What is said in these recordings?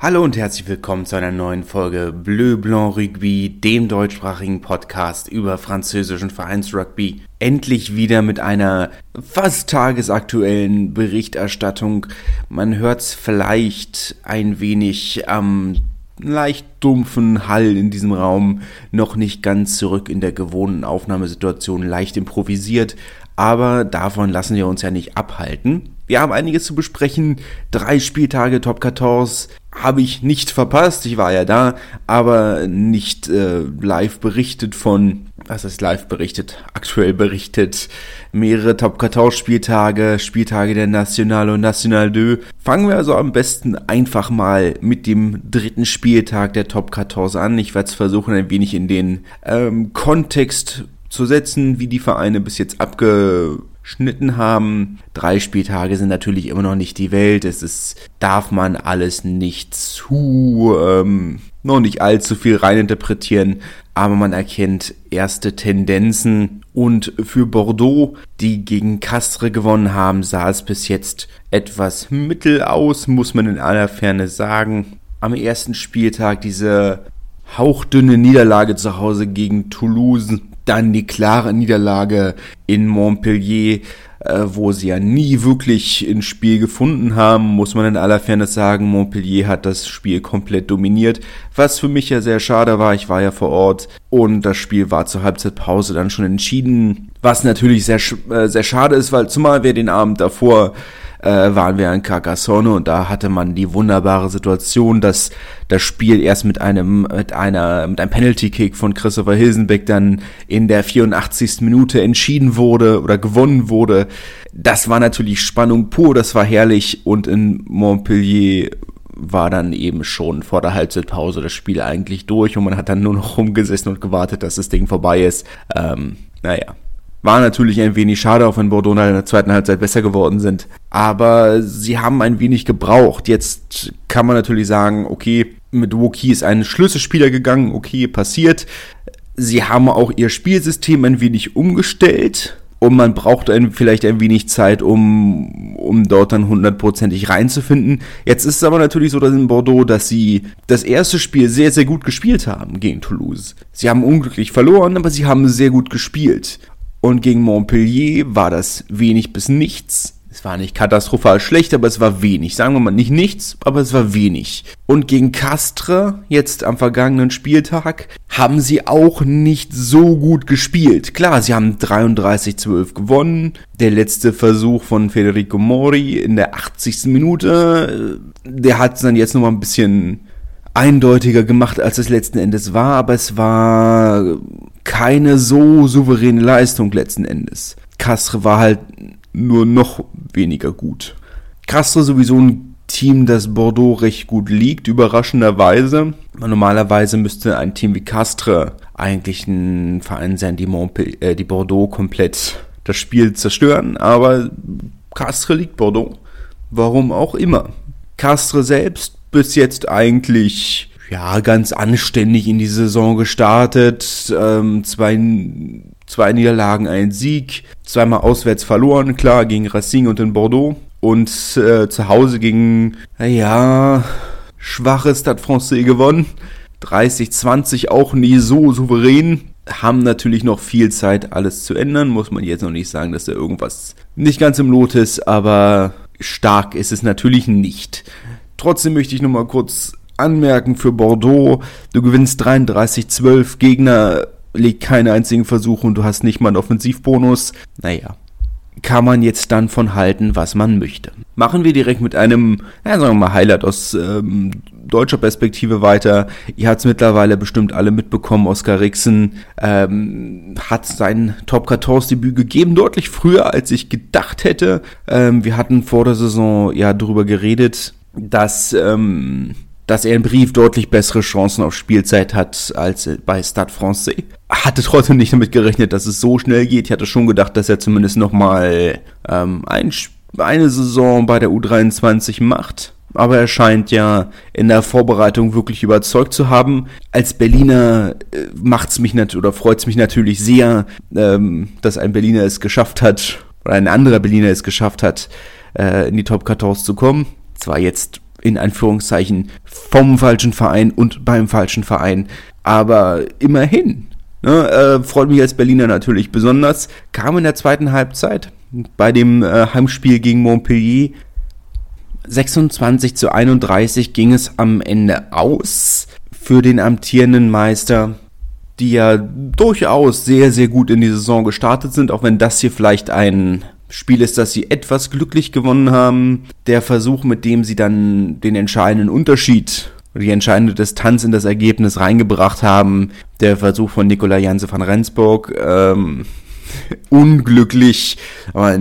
Hallo und herzlich willkommen zu einer neuen Folge Bleu Blanc Rugby, dem deutschsprachigen Podcast über französischen Vereinsrugby. Endlich wieder mit einer fast tagesaktuellen Berichterstattung. Man hört's vielleicht ein wenig am leicht dumpfen Hall in diesem Raum, noch nicht ganz zurück in der gewohnten Aufnahmesituation, leicht improvisiert, aber davon lassen wir uns ja nicht abhalten. Wir haben einiges zu besprechen. Drei Spieltage Top 14 habe ich nicht verpasst. Ich war ja da, aber nicht äh, live berichtet von, was ist live berichtet? Aktuell berichtet. Mehrere Top 14 Spieltage, Spieltage der National und National 2. Fangen wir also am besten einfach mal mit dem dritten Spieltag der Top 14 an. Ich werde es versuchen, ein wenig in den ähm, Kontext zu setzen, wie die Vereine bis jetzt abge Schnitten haben. Drei Spieltage sind natürlich immer noch nicht die Welt. Es ist, darf man alles nicht zu, ähm, noch nicht allzu viel reininterpretieren, aber man erkennt erste Tendenzen. Und für Bordeaux, die gegen Castres gewonnen haben, sah es bis jetzt etwas mittel aus, muss man in aller Ferne sagen. Am ersten Spieltag diese hauchdünne Niederlage zu Hause gegen Toulouse dann die klare Niederlage in Montpellier, äh, wo sie ja nie wirklich ins Spiel gefunden haben, muss man in aller Fairness sagen. Montpellier hat das Spiel komplett dominiert, was für mich ja sehr schade war. Ich war ja vor Ort und das Spiel war zur Halbzeitpause dann schon entschieden, was natürlich sehr, äh, sehr schade ist, weil zumal wir den Abend davor äh, waren wir in Carcassonne und da hatte man die wunderbare Situation, dass das Spiel erst mit einem mit einer mit einem Penalty Kick von Christopher Hilsenbeck dann in der 84. Minute entschieden wurde oder gewonnen wurde. Das war natürlich Spannung pur, das war herrlich und in Montpellier war dann eben schon vor der Halbzeitpause das Spiel eigentlich durch und man hat dann nur noch rumgesessen und gewartet, dass das Ding vorbei ist. Ähm, naja, war natürlich ein wenig schade, auch wenn Bordeaux in der zweiten Halbzeit besser geworden sind. Aber sie haben ein wenig gebraucht. Jetzt kann man natürlich sagen, okay, mit Woki ist ein Schlüsselspieler gegangen, okay, passiert. Sie haben auch ihr Spielsystem ein wenig umgestellt und man braucht ein, vielleicht ein wenig Zeit, um, um dort dann hundertprozentig reinzufinden. Jetzt ist es aber natürlich so, dass in Bordeaux, dass sie das erste Spiel sehr, sehr gut gespielt haben gegen Toulouse. Sie haben unglücklich verloren, aber sie haben sehr gut gespielt. Und gegen Montpellier war das wenig bis nichts. Es war nicht katastrophal schlecht, aber es war wenig. Sagen wir mal nicht nichts, aber es war wenig. Und gegen Castre, jetzt am vergangenen Spieltag, haben sie auch nicht so gut gespielt. Klar, sie haben 33-12 gewonnen. Der letzte Versuch von Federico Mori in der 80. Minute, der hat es dann jetzt nochmal ein bisschen eindeutiger gemacht, als es letzten Endes war, aber es war keine so souveräne Leistung letzten Endes. Castre war halt nur noch weniger gut. Castre sowieso ein Team, das Bordeaux recht gut liegt, überraschenderweise. Normalerweise müsste ein Team wie Castre eigentlich ein Verein sein, die, Montpellier, äh, die Bordeaux komplett das Spiel zerstören, aber Castre liegt Bordeaux. Warum auch immer. Castre selbst bis jetzt eigentlich ja, ganz anständig in die Saison gestartet. Ähm, zwei, zwei Niederlagen, ein Sieg, zweimal auswärts verloren, klar, gegen Racing und in Bordeaux. Und äh, zu Hause gegen, naja, schwaches Stade Francais gewonnen. 30-20 auch nie so souverän. Haben natürlich noch viel Zeit, alles zu ändern. Muss man jetzt noch nicht sagen, dass da irgendwas nicht ganz im Lot ist, aber stark ist es natürlich nicht. Trotzdem möchte ich noch mal kurz anmerken für Bordeaux. Du gewinnst 33-12, Gegner legt keinen einzigen Versuch und du hast nicht mal einen Offensivbonus. Naja, kann man jetzt dann von halten, was man möchte. Machen wir direkt mit einem, ja, sagen wir mal, Highlight aus ähm, deutscher Perspektive weiter. Ihr habt es mittlerweile bestimmt alle mitbekommen. Oskar Rixen ähm, hat sein Top 14 Debüt gegeben, deutlich früher, als ich gedacht hätte. Ähm, wir hatten vor der Saison ja darüber geredet, dass ähm, dass er im Brief deutlich bessere Chancen auf Spielzeit hat als bei Stade Francais. Hatte trotzdem nicht damit gerechnet, dass es so schnell geht. Ich hatte schon gedacht, dass er zumindest nochmal ähm, ein, eine Saison bei der U23 macht. Aber er scheint ja in der Vorbereitung wirklich überzeugt zu haben. Als Berliner äh, macht's mich natürlich oder freut's mich natürlich sehr, ähm, dass ein Berliner es geschafft hat oder ein anderer Berliner es geschafft hat, äh, in die Top 14 zu kommen. Zwar jetzt in Anführungszeichen vom falschen Verein und beim falschen Verein. Aber immerhin, ne, äh, freut mich als Berliner natürlich besonders, kam in der zweiten Halbzeit bei dem äh, Heimspiel gegen Montpellier 26 zu 31 ging es am Ende aus für den amtierenden Meister, die ja durchaus sehr, sehr gut in die Saison gestartet sind, auch wenn das hier vielleicht ein Spiel ist, das sie etwas glücklich gewonnen haben. Der Versuch, mit dem sie dann den entscheidenden Unterschied die entscheidende Distanz in das Ergebnis reingebracht haben. Der Versuch von Nikola Janse van Rensburg, ähm, unglücklich, aber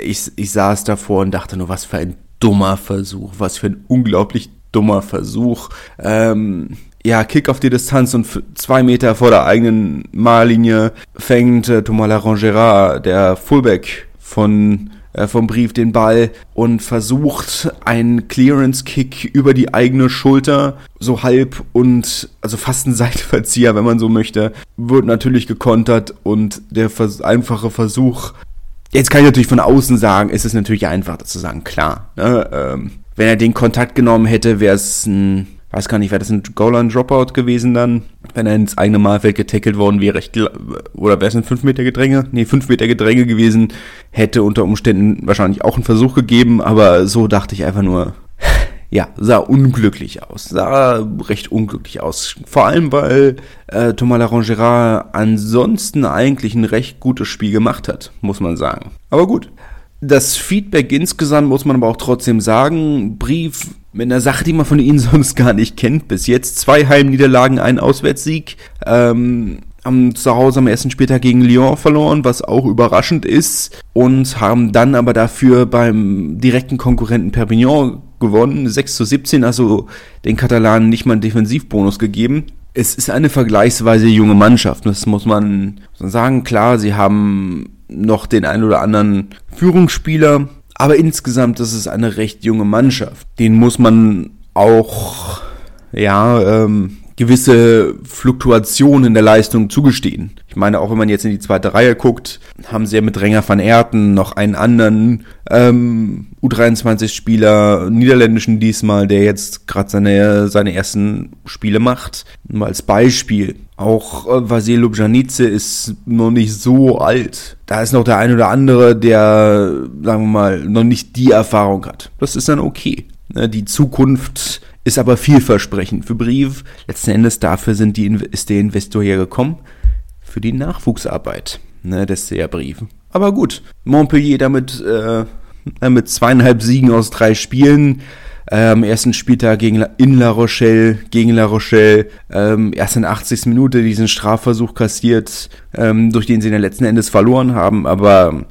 ich, ich saß davor und dachte nur, was für ein dummer Versuch, was für ein unglaublich dummer Versuch. Ähm, ja, Kick auf die Distanz und zwei Meter vor der eigenen Mahllinie fängt äh, Thomas Larangera, der Fullback von äh, vom Brief den Ball und versucht einen Clearance-Kick über die eigene Schulter, so halb und also fast ein Seitverzieher, wenn man so möchte, wird natürlich gekontert und der vers einfache Versuch Jetzt kann ich natürlich von außen sagen, ist es natürlich einfach zu sagen, klar. Ne? Ähm, wenn er den Kontakt genommen hätte, wäre es ein, weiß gar nicht, wäre das ein Goal-Line-Dropout gewesen dann, wenn er ins eigene Malfeld getackelt worden wäre. Ich, oder wäre es ein 5 Meter Gedränge? Nee, 5 Meter Gedränge gewesen, hätte unter Umständen wahrscheinlich auch einen Versuch gegeben, aber so dachte ich einfach nur, ja, sah unglücklich aus. Sah recht unglücklich aus. Vor allem, weil äh, Thomas Larangera ansonsten eigentlich ein recht gutes Spiel gemacht hat, muss man sagen. Aber gut. Das Feedback insgesamt muss man aber auch trotzdem sagen. Brief mit einer Sache, die man von ihnen sonst gar nicht kennt. Bis jetzt zwei Heimniederlagen, ein Auswärtssieg. Ähm, haben zu Hause am ersten Spieltag gegen Lyon verloren, was auch überraschend ist. Und haben dann aber dafür beim direkten Konkurrenten Perpignan gewonnen, 6 zu 17, also den Katalanen nicht mal einen Defensivbonus gegeben. Es ist eine vergleichsweise junge Mannschaft, das muss man sagen. Klar, sie haben noch den ein oder anderen Führungsspieler, aber insgesamt ist es eine recht junge Mannschaft. Den muss man auch, ja, ähm, gewisse Fluktuationen in der Leistung zugestehen. Ich meine, auch wenn man jetzt in die zweite Reihe guckt, haben sie ja mit Renger van Erten noch einen anderen ähm, U23-Spieler, niederländischen diesmal, der jetzt gerade seine, seine ersten Spiele macht. Nur als Beispiel. Auch äh, Vasil Lubjanice ist noch nicht so alt. Da ist noch der ein oder andere, der, sagen wir mal, noch nicht die Erfahrung hat. Das ist dann okay. Ne, die Zukunft ist aber vielversprechend für Brief. Letzten Endes dafür sind die, ist der Investor hier gekommen. Für die Nachwuchsarbeit ne, des Brief. Aber gut, Montpellier damit, äh, mit zweieinhalb Siegen aus drei Spielen. Äh, am ersten Spieltag gegen La, in La Rochelle, gegen La Rochelle, ähm, erst in 80. Minute diesen Strafversuch kassiert, ähm, durch den sie in der letzten Endes verloren haben, aber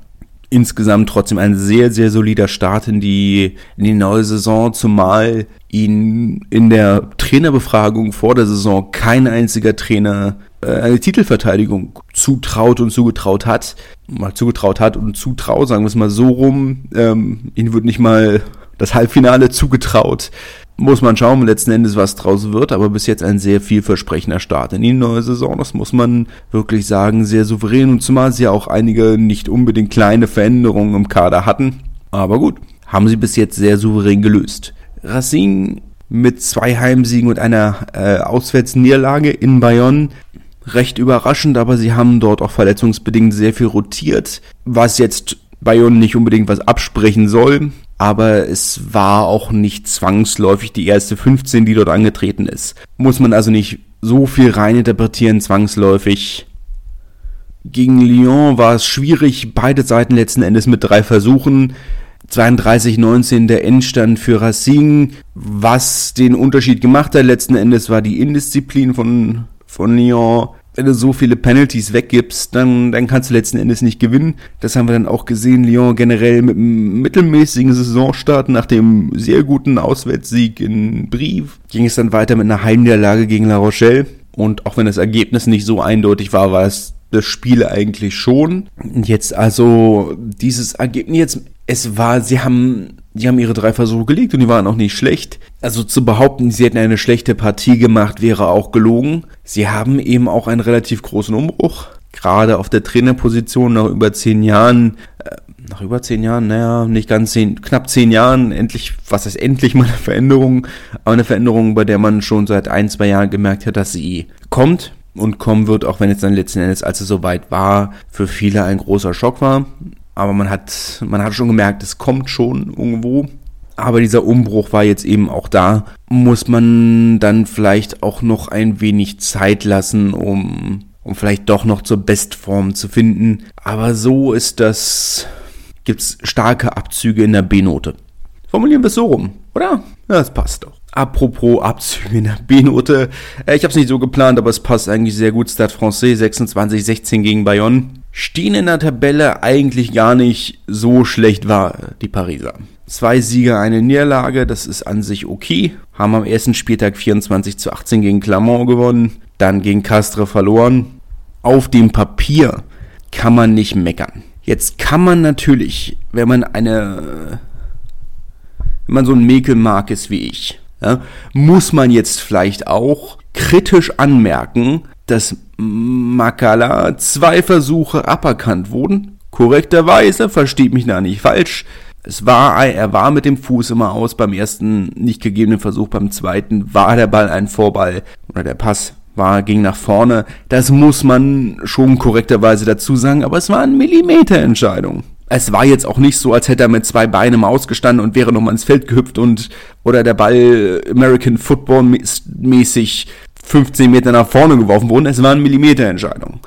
insgesamt trotzdem ein sehr, sehr solider Start in die, in die neue Saison, zumal ihn in der Trainerbefragung vor der Saison kein einziger Trainer äh, eine Titelverteidigung zutraut und zugetraut hat. Mal zugetraut hat und zutraut, sagen wir es mal so rum. Ähm, ihnen wird nicht mal das Halbfinale zugetraut. Muss man schauen, letzten Endes, was draus wird, aber bis jetzt ein sehr vielversprechender Start in die neue Saison. Das muss man wirklich sagen, sehr souverän und zumal sie ja auch einige nicht unbedingt kleine Veränderungen im Kader hatten. Aber gut, haben sie bis jetzt sehr souverän gelöst. Racing mit zwei Heimsiegen und einer äh, Auswärtsniederlage in Bayonne recht überraschend, aber sie haben dort auch verletzungsbedingt sehr viel rotiert, was jetzt Bayonne nicht unbedingt was absprechen soll aber es war auch nicht zwangsläufig die erste 15, die dort angetreten ist. Muss man also nicht so viel reininterpretieren zwangsläufig. Gegen Lyon war es schwierig, beide Seiten letzten Endes mit drei Versuchen. 32-19 der Endstand für Racing. Was den Unterschied gemacht hat letzten Endes war die Indisziplin von, von Lyon wenn du so viele Penalties weggibst, dann, dann kannst du letzten Endes nicht gewinnen. Das haben wir dann auch gesehen. Lyon generell mit einem mittelmäßigen Saisonstart nach dem sehr guten Auswärtssieg in Brief ging es dann weiter mit einer Heimniederlage gegen La Rochelle. Und auch wenn das Ergebnis nicht so eindeutig war, war es das Spiel eigentlich schon. Jetzt also dieses Ergebnis, jetzt, es war, sie haben die haben ihre drei Versuche gelegt und die waren auch nicht schlecht. Also zu behaupten, sie hätten eine schlechte Partie gemacht, wäre auch gelogen. Sie haben eben auch einen relativ großen Umbruch. Gerade auf der Trainerposition nach über zehn Jahren. Äh, nach über zehn Jahren, naja, nicht ganz zehn, knapp zehn Jahren, endlich, was ist endlich mal eine Veränderung, aber eine Veränderung, bei der man schon seit ein, zwei Jahren gemerkt hat, dass sie kommt und kommen wird, auch wenn es dann letzten Endes, als es soweit war, für viele ein großer Schock war. Aber man hat, man hat schon gemerkt, es kommt schon irgendwo. Aber dieser Umbruch war jetzt eben auch da. Muss man dann vielleicht auch noch ein wenig Zeit lassen, um, um vielleicht doch noch zur Bestform zu finden. Aber so ist das, gibt's starke Abzüge in der B-Note. Formulieren wir es so rum, oder? Ja, das passt doch. Apropos Abzüge in der B-Note. Äh, ich habe es nicht so geplant, aber es passt eigentlich sehr gut. Stade Francais 26-16 gegen Bayonne. Stehen in der Tabelle eigentlich gar nicht so schlecht war, die Pariser. Zwei Siege, eine Niederlage, das ist an sich okay. Haben am ersten Spieltag 24 zu 18 gegen Clermont gewonnen, dann gegen Castres verloren. Auf dem Papier kann man nicht meckern. Jetzt kann man natürlich, wenn man eine, wenn man so ein Mäkelmark ist wie ich, ja, muss man jetzt vielleicht auch kritisch anmerken, dass Makala zwei Versuche aberkannt wurden. Korrekterweise, versteht mich da nicht falsch. Es war, er war mit dem Fuß immer aus beim ersten nicht gegebenen Versuch, beim zweiten war der Ball ein Vorball oder der Pass war, ging nach vorne. Das muss man schon korrekterweise dazu sagen, aber es war eine Millimeterentscheidung es war jetzt auch nicht so, als hätte er mit zwei Beinen ausgestanden und wäre nochmal ins Feld gehüpft und oder der Ball American Football mäßig 15 Meter nach vorne geworfen worden. Es war eine Millimeterentscheidung.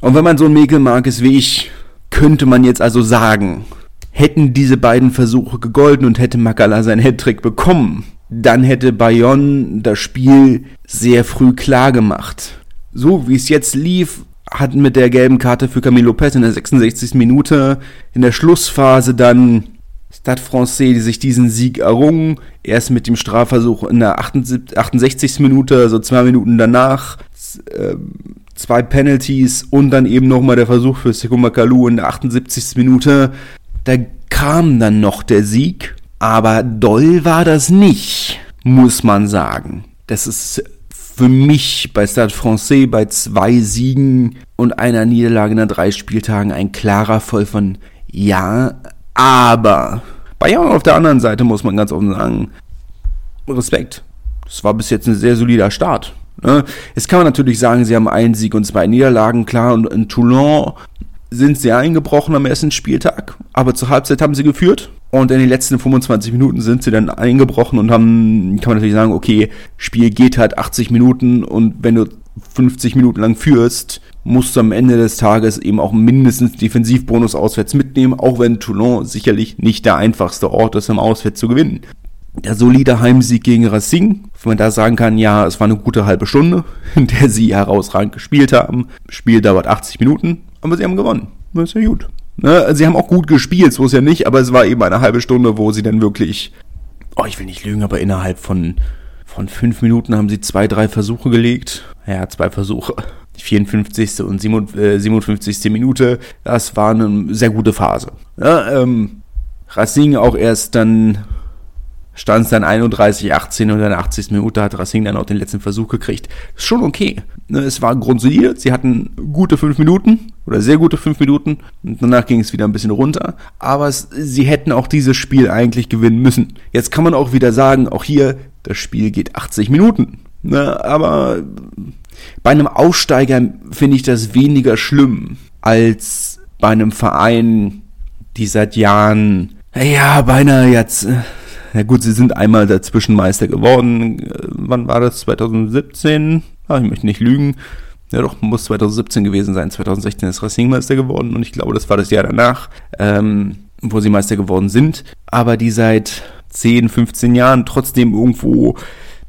Und wenn man so ein Mäkelmark ist wie ich, könnte man jetzt also sagen, hätten diese beiden Versuche gegolten und hätte Makala seinen Headtrick bekommen, dann hätte Bayonne das Spiel sehr früh klar gemacht. So wie es jetzt lief, hat mit der gelben Karte für Camille Lopez in der 66. Minute in der Schlussphase dann Stade Francais sich diesen Sieg errungen. Erst mit dem Strafversuch in der 68. Minute, also zwei Minuten danach, ähm, zwei Penalties und dann eben nochmal der Versuch für Sekou in der 78. Minute. Da kam dann noch der Sieg, aber doll war das nicht, muss man sagen. Das ist für mich bei Stade Francais bei zwei Siegen und einer Niederlage nach drei Spieltagen ein klarer Voll von ja, aber Bayern auf der anderen Seite muss man ganz offen sagen, Respekt. Das war bis jetzt ein sehr solider Start. Ne? Jetzt kann man natürlich sagen, sie haben einen Sieg und zwei Niederlagen, klar, und in Toulon sind sie eingebrochen am ersten Spieltag, aber zur Halbzeit haben sie geführt und in den letzten 25 Minuten sind sie dann eingebrochen und haben, kann man natürlich sagen, okay, Spiel geht halt 80 Minuten und wenn du 50 Minuten lang führst, musst du am Ende des Tages eben auch mindestens Defensivbonus auswärts mitnehmen, auch wenn Toulon sicherlich nicht der einfachste Ort ist, um auswärts zu gewinnen. Der solide Heimsieg gegen Racing, wenn man da sagen kann, ja, es war eine gute halbe Stunde, in der sie herausragend gespielt haben. Spiel dauert 80 Minuten, aber sie haben gewonnen. Das ist ja gut. Ne? Sie haben auch gut gespielt, so ist ja nicht, aber es war eben eine halbe Stunde, wo sie dann wirklich, oh, ich will nicht lügen, aber innerhalb von, von fünf Minuten haben sie zwei, drei Versuche gelegt. Ja, zwei Versuche. Die 54. und 57. Äh, Minute, das war eine sehr gute Phase. Ja, ähm, Racing auch erst dann stand es dann 31, 18 und in der 80. Minute hat Racing dann auch den letzten Versuch gekriegt. Ist schon okay. Ne, es war grundsolide. Sie hatten gute fünf Minuten oder sehr gute fünf Minuten. Und danach ging es wieder ein bisschen runter. Aber es, sie hätten auch dieses Spiel eigentlich gewinnen müssen. Jetzt kann man auch wieder sagen, auch hier, das Spiel geht 80 Minuten. Ne, aber bei einem Aussteiger finde ich das weniger schlimm als bei einem Verein, die seit Jahren, ja, beinahe jetzt ja gut, sie sind einmal dazwischen Meister geworden. Äh, wann war das? 2017? Ah, ich möchte nicht lügen. Ja doch, muss 2017 gewesen sein. 2016 ist Racing Meister geworden und ich glaube, das war das Jahr danach, ähm, wo sie Meister geworden sind. Aber die seit 10, 15 Jahren trotzdem irgendwo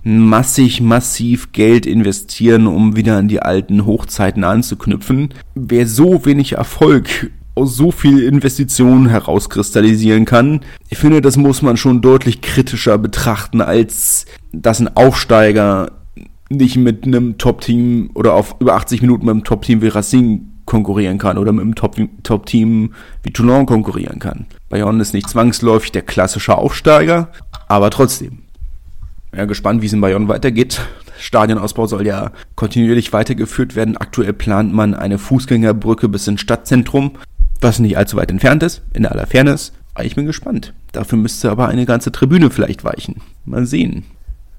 massig, massiv Geld investieren, um wieder an die alten Hochzeiten anzuknüpfen. Wer so wenig Erfolg aus so viel Investitionen herauskristallisieren kann. Ich finde, das muss man schon deutlich kritischer betrachten, als dass ein Aufsteiger nicht mit einem Top-Team oder auf über 80 Minuten mit einem Top-Team wie Racing konkurrieren kann oder mit einem Top-Team wie Toulon konkurrieren kann. Bayonne ist nicht zwangsläufig der klassische Aufsteiger, aber trotzdem. Ja, gespannt, wie es in Bayonne weitergeht. Stadionausbau soll ja kontinuierlich weitergeführt werden. Aktuell plant man eine Fußgängerbrücke bis ins Stadtzentrum was nicht allzu weit entfernt ist, in aller Fairness. Ich bin gespannt. Dafür müsste aber eine ganze Tribüne vielleicht weichen. Mal sehen.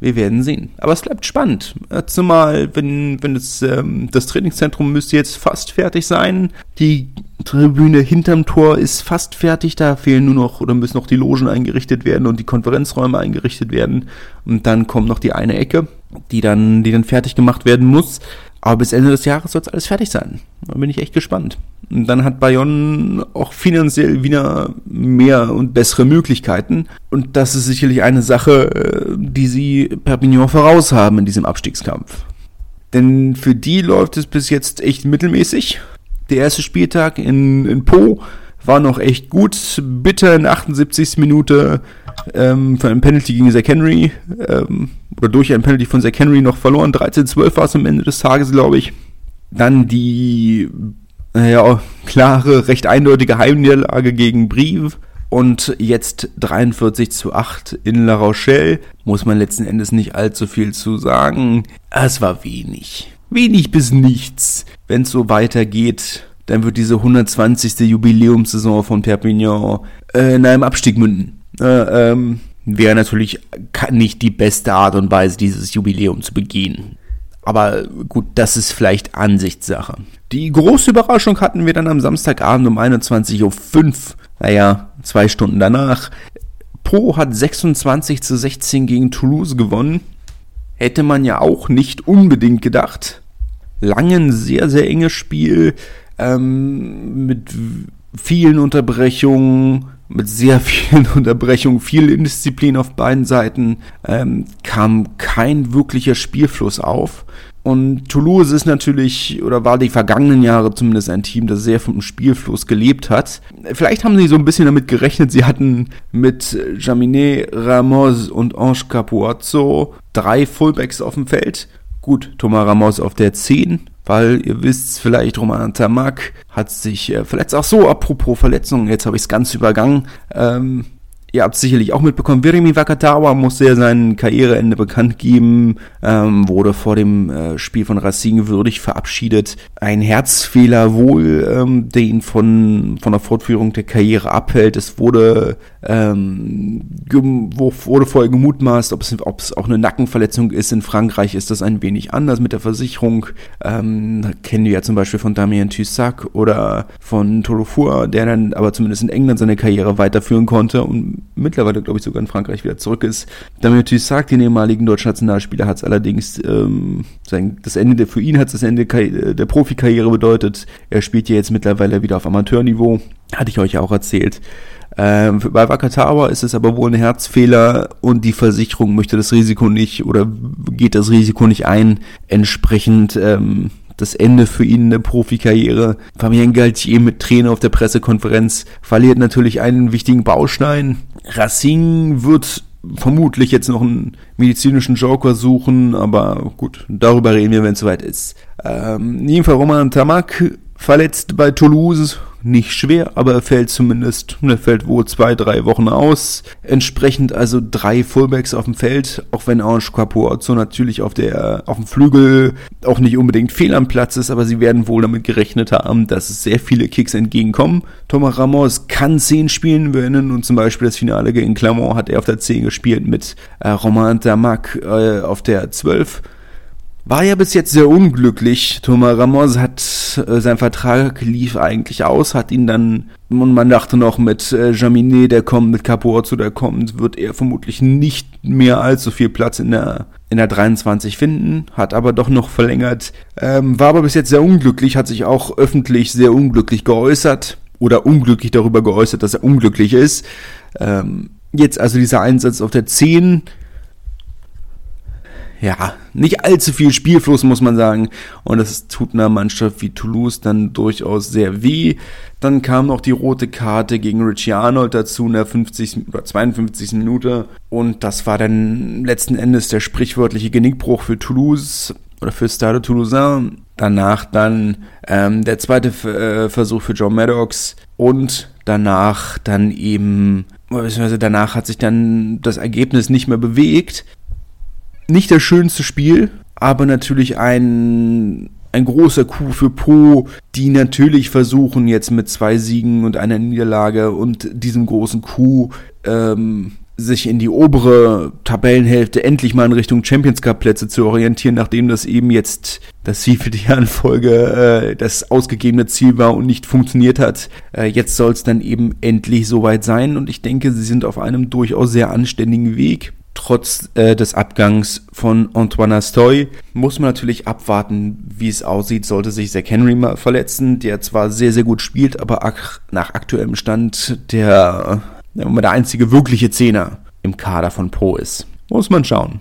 Wir werden sehen. Aber es bleibt spannend. Zumal, wenn, wenn es, ähm, das Trainingszentrum müsste jetzt fast fertig sein. Die Tribüne hinterm Tor ist fast fertig. Da fehlen nur noch oder müssen noch die Logen eingerichtet werden und die Konferenzräume eingerichtet werden. Und dann kommt noch die eine Ecke, die dann, die dann fertig gemacht werden muss. Aber bis Ende des Jahres soll es alles fertig sein. Da bin ich echt gespannt. Und dann hat Bayonne auch finanziell wieder mehr und bessere Möglichkeiten. Und das ist sicherlich eine Sache, äh, die sie Perpignan voraus haben in diesem Abstiegskampf. Denn für die läuft es bis jetzt echt mittelmäßig. Der erste Spieltag in, in Po war noch echt gut. Bitter in 78. Minute ähm, für ein Penalty gegen Zach Henry. Ähm, oder durch ein Penalty von Zach Henry noch verloren. 13-12 war es am Ende des Tages, glaube ich. Dann die ja, klare, recht eindeutige Heimniederlage gegen Brive. Und jetzt 43 zu 8 in La Rochelle. Muss man letzten Endes nicht allzu viel zu sagen. Es war wenig. Wenig bis nichts. Wenn es so weitergeht, dann wird diese 120. Jubiläumssaison von Perpignan äh, in einem Abstieg münden. Äh, ähm, wäre natürlich nicht die beste Art und Weise, dieses Jubiläum zu begehen. Aber gut, das ist vielleicht Ansichtssache. Die große Überraschung hatten wir dann am Samstagabend um 21.05 Uhr. Naja, zwei Stunden danach. Po hat 26 zu 16 gegen Toulouse gewonnen. Hätte man ja auch nicht unbedingt gedacht. Langen, sehr, sehr enges Spiel. Ähm, mit vielen Unterbrechungen mit sehr vielen Unterbrechungen, viel Indisziplin auf beiden Seiten, ähm, kam kein wirklicher Spielfluss auf. Und Toulouse ist natürlich, oder war die vergangenen Jahre zumindest ein Team, das sehr vom Spielfluss gelebt hat. Vielleicht haben sie so ein bisschen damit gerechnet, sie hatten mit Jaminet, Ramos und Ange Capuazzo drei Fullbacks auf dem Feld. Gut, Thomas Ramos auf der 10, weil ihr wisst vielleicht, Roman Tamak hat sich äh, verletzt. Ach so, apropos Verletzungen, jetzt habe ich es ganz übergangen. Ähm, Ihr habt sicherlich auch mitbekommen, Virimi Wakatawa musste ja sein Karriereende bekannt geben, ähm, wurde vor dem äh, Spiel von Racing würdig verabschiedet. Ein Herzfehler wohl, ähm, der ihn von, von der Fortführung der Karriere abhält. Es wurde, ähm, wurde vorher gemutmaßt, ob es, ob es auch eine Nackenverletzung ist. In Frankreich ist das ein wenig anders mit der Versicherung. Ähm, kennen wir ja zum Beispiel von Damien Tussac oder von Tolofua, der dann aber zumindest in England seine Karriere weiterführen konnte und mittlerweile, glaube ich, sogar in Frankreich wieder zurück ist. Damit sagt, den ehemaligen deutschen Nationalspieler, hat es allerdings ähm, sein, das Ende der, für ihn hat es das Ende der Profikarriere bedeutet. Er spielt ja jetzt mittlerweile wieder auf Amateurniveau. Hatte ich euch ja auch erzählt. Ähm, bei Wakatawa ist es aber wohl ein Herzfehler und die Versicherung möchte das Risiko nicht oder geht das Risiko nicht ein. Entsprechend ähm, das Ende für ihn in der Profikarriere. Fabien Galtier mit Tränen auf der Pressekonferenz verliert natürlich einen wichtigen Baustein. Racing wird vermutlich jetzt noch einen medizinischen Joker suchen, aber gut, darüber reden wir, wenn es soweit ist. Ähm, jedenfalls Roman Tamak verletzt bei Toulouse, nicht schwer, aber er fällt zumindest, er fällt wohl zwei, drei Wochen aus. Entsprechend also drei Fullbacks auf dem Feld, auch wenn Ange Capuozzo natürlich auf der, auf dem Flügel auch nicht unbedingt fehl am Platz ist, aber sie werden wohl damit gerechnet haben, dass sehr viele Kicks entgegenkommen. Thomas Ramos kann 10 spielen, wir erinnern uns zum Beispiel das Finale gegen Clermont hat er auf der 10 gespielt mit äh, Romain Damac äh, auf der 12. War ja bis jetzt sehr unglücklich. Thomas Ramos hat äh, sein Vertrag lief eigentlich aus, hat ihn dann und man dachte noch mit äh, Jaminet, der kommt, mit Capuozzo, der kommt, wird er vermutlich nicht mehr allzu viel Platz in der in der 23 finden, hat aber doch noch verlängert. Ähm, war aber bis jetzt sehr unglücklich, hat sich auch öffentlich sehr unglücklich geäußert oder unglücklich darüber geäußert, dass er unglücklich ist. Ähm, jetzt also dieser Einsatz auf der 10 ja, nicht allzu viel Spielfluss, muss man sagen. Und das tut einer Mannschaft wie Toulouse dann durchaus sehr weh. Dann kam noch die rote Karte gegen Richie Arnold dazu in der 50. oder 52. Minute. Und das war dann letzten Endes der sprichwörtliche Genickbruch für Toulouse oder für Stade Toulousain. Danach dann ähm, der zweite äh, Versuch für John Maddox und danach dann eben, beziehungsweise danach hat sich dann das Ergebnis nicht mehr bewegt nicht das schönste Spiel, aber natürlich ein, ein großer Coup für Po, die natürlich versuchen jetzt mit zwei Siegen und einer Niederlage und diesem großen Coup ähm, sich in die obere Tabellenhälfte endlich mal in Richtung Champions Cup Plätze zu orientieren, nachdem das eben jetzt das siebte Jahr in Folge äh, das ausgegebene Ziel war und nicht funktioniert hat. Äh, jetzt soll es dann eben endlich soweit sein und ich denke, sie sind auf einem durchaus sehr anständigen Weg. Trotz äh, des Abgangs von Antoine Astoy muss man natürlich abwarten, wie es aussieht. Sollte sich Zach Henry mal verletzen, der zwar sehr, sehr gut spielt, aber ak nach aktuellem Stand der der einzige wirkliche Zehner im Kader von Pro ist. Muss man schauen.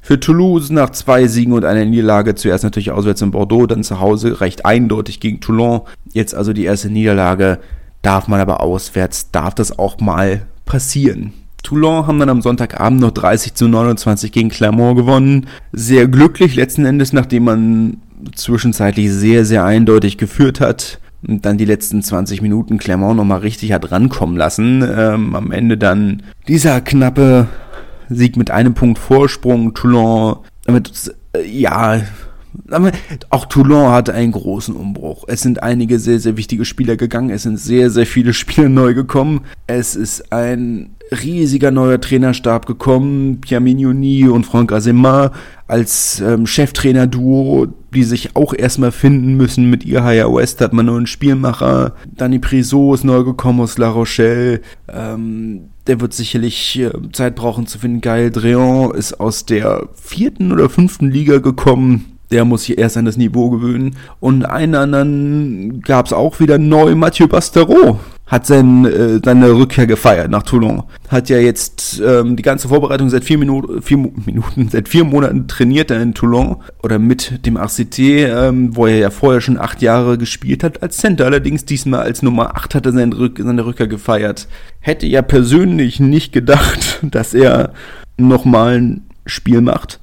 Für Toulouse nach zwei Siegen und einer Niederlage, zuerst natürlich auswärts in Bordeaux, dann zu Hause recht eindeutig gegen Toulon. Jetzt also die erste Niederlage, darf man aber auswärts, darf das auch mal passieren. Toulon haben dann am Sonntagabend noch 30 zu 29 gegen Clermont gewonnen. Sehr glücklich letzten Endes, nachdem man zwischenzeitlich sehr, sehr eindeutig geführt hat und dann die letzten 20 Minuten Clermont nochmal richtig hat rankommen lassen. Ähm, am Ende dann dieser knappe Sieg mit einem Punkt Vorsprung. Toulon, damit, äh, ja, auch Toulon hatte einen großen Umbruch. Es sind einige sehr, sehr wichtige Spieler gegangen. Es sind sehr, sehr viele Spieler neu gekommen. Es ist ein riesiger neuer Trainerstab gekommen. Pierre Mignoni und Franck Azema als ähm, Cheftrainer-Duo, die sich auch erstmal finden müssen. Mit Ihaya West hat man nur einen Spielmacher. Danny Priso ist neu gekommen aus La Rochelle. Ähm, der wird sicherlich äh, Zeit brauchen zu finden. Gaël Dreon ist aus der vierten oder fünften Liga gekommen der muss sich erst an das Niveau gewöhnen. Und einen anderen gab es auch wieder neu, Mathieu Bastereau hat sein, äh, seine Rückkehr gefeiert nach Toulon. Hat ja jetzt ähm, die ganze Vorbereitung seit vier Minuten, vier Minuten, seit vier Monaten trainiert er in Toulon oder mit dem RCT, ähm, wo er ja vorher schon acht Jahre gespielt hat als Center. Allerdings diesmal als Nummer acht hat er seine, Rück seine Rückkehr gefeiert. Hätte ja persönlich nicht gedacht, dass er nochmal ein Spiel macht